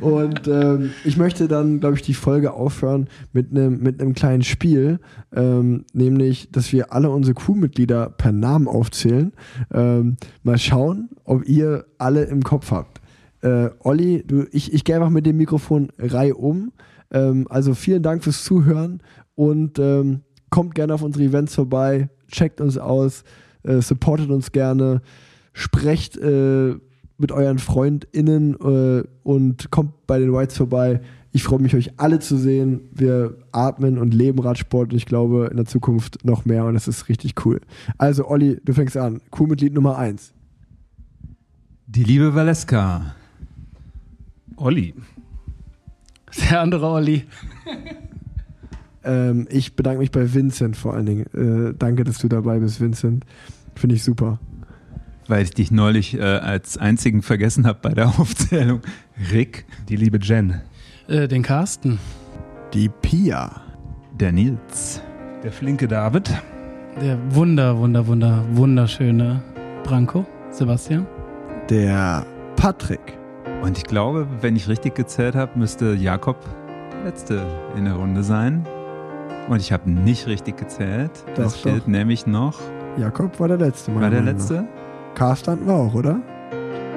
Speaker 3: und ähm, ich möchte dann, glaube ich, die Folge aufhören mit einem mit kleinen Spiel, ähm, nämlich, dass wir alle unsere Crewmitglieder per Namen aufzählen. Ähm, mal schauen, ob ihr alle im Kopf habt. Äh, Olli, du, ich, ich gehe einfach mit dem Mikrofon reihum. Ähm, also vielen Dank fürs Zuhören und ähm, kommt gerne auf unsere Events vorbei, checkt uns aus, äh, supportet uns gerne, sprecht äh, mit euren FreundInnen äh, und kommt bei den Whites vorbei. Ich freue mich, euch alle zu sehen. Wir atmen und leben Radsport und ich glaube in der Zukunft noch mehr und das ist richtig cool. Also, Olli, du fängst an. Crewmitglied Nummer 1.
Speaker 4: Die liebe Valeska.
Speaker 6: Olli.
Speaker 5: Der andere Olli.
Speaker 3: Ähm, ich bedanke mich bei Vincent vor allen Dingen. Äh, danke, dass du dabei bist, Vincent. Finde ich super.
Speaker 4: Weil ich dich neulich äh, als einzigen vergessen habe bei der Aufzählung. Rick,
Speaker 6: Die liebe Jen.
Speaker 5: Äh, den Carsten.
Speaker 3: Die Pia.
Speaker 4: der Nils.
Speaker 6: Der flinke David.
Speaker 5: Der wunder, wunder, wunder, wunderschöne Branko. Sebastian.
Speaker 3: Der Patrick.
Speaker 4: Und ich glaube, wenn ich richtig gezählt habe, müsste Jakob der Letzte in der Runde sein. Und ich habe nicht richtig gezählt.
Speaker 3: Doch,
Speaker 4: es fehlt
Speaker 3: doch.
Speaker 4: nämlich noch.
Speaker 3: Jakob war der letzte Mal.
Speaker 4: War der letzte?
Speaker 3: Carsten hatten wir auch, oder?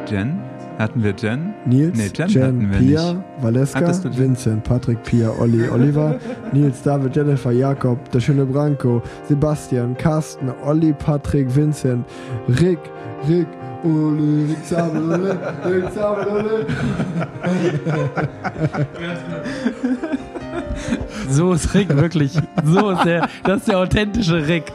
Speaker 4: Jen? Hatten wir Jen?
Speaker 3: Nils,
Speaker 4: Nee, Jen
Speaker 3: Jen,
Speaker 4: hatten wir
Speaker 3: Pia,
Speaker 4: nicht.
Speaker 3: Valeska? Vincent, Patrick, Pia, Olli, Oliver, Nils, David, Jennifer, Jakob, der schöne Branko, Sebastian, Carsten, Olli, Patrick, Vincent, Rick, Rick, Ole, Rick Zabel, Ole, Rick Zabel, Ole.
Speaker 5: So ist Rick wirklich. So ist der. Das ist der authentische Rick.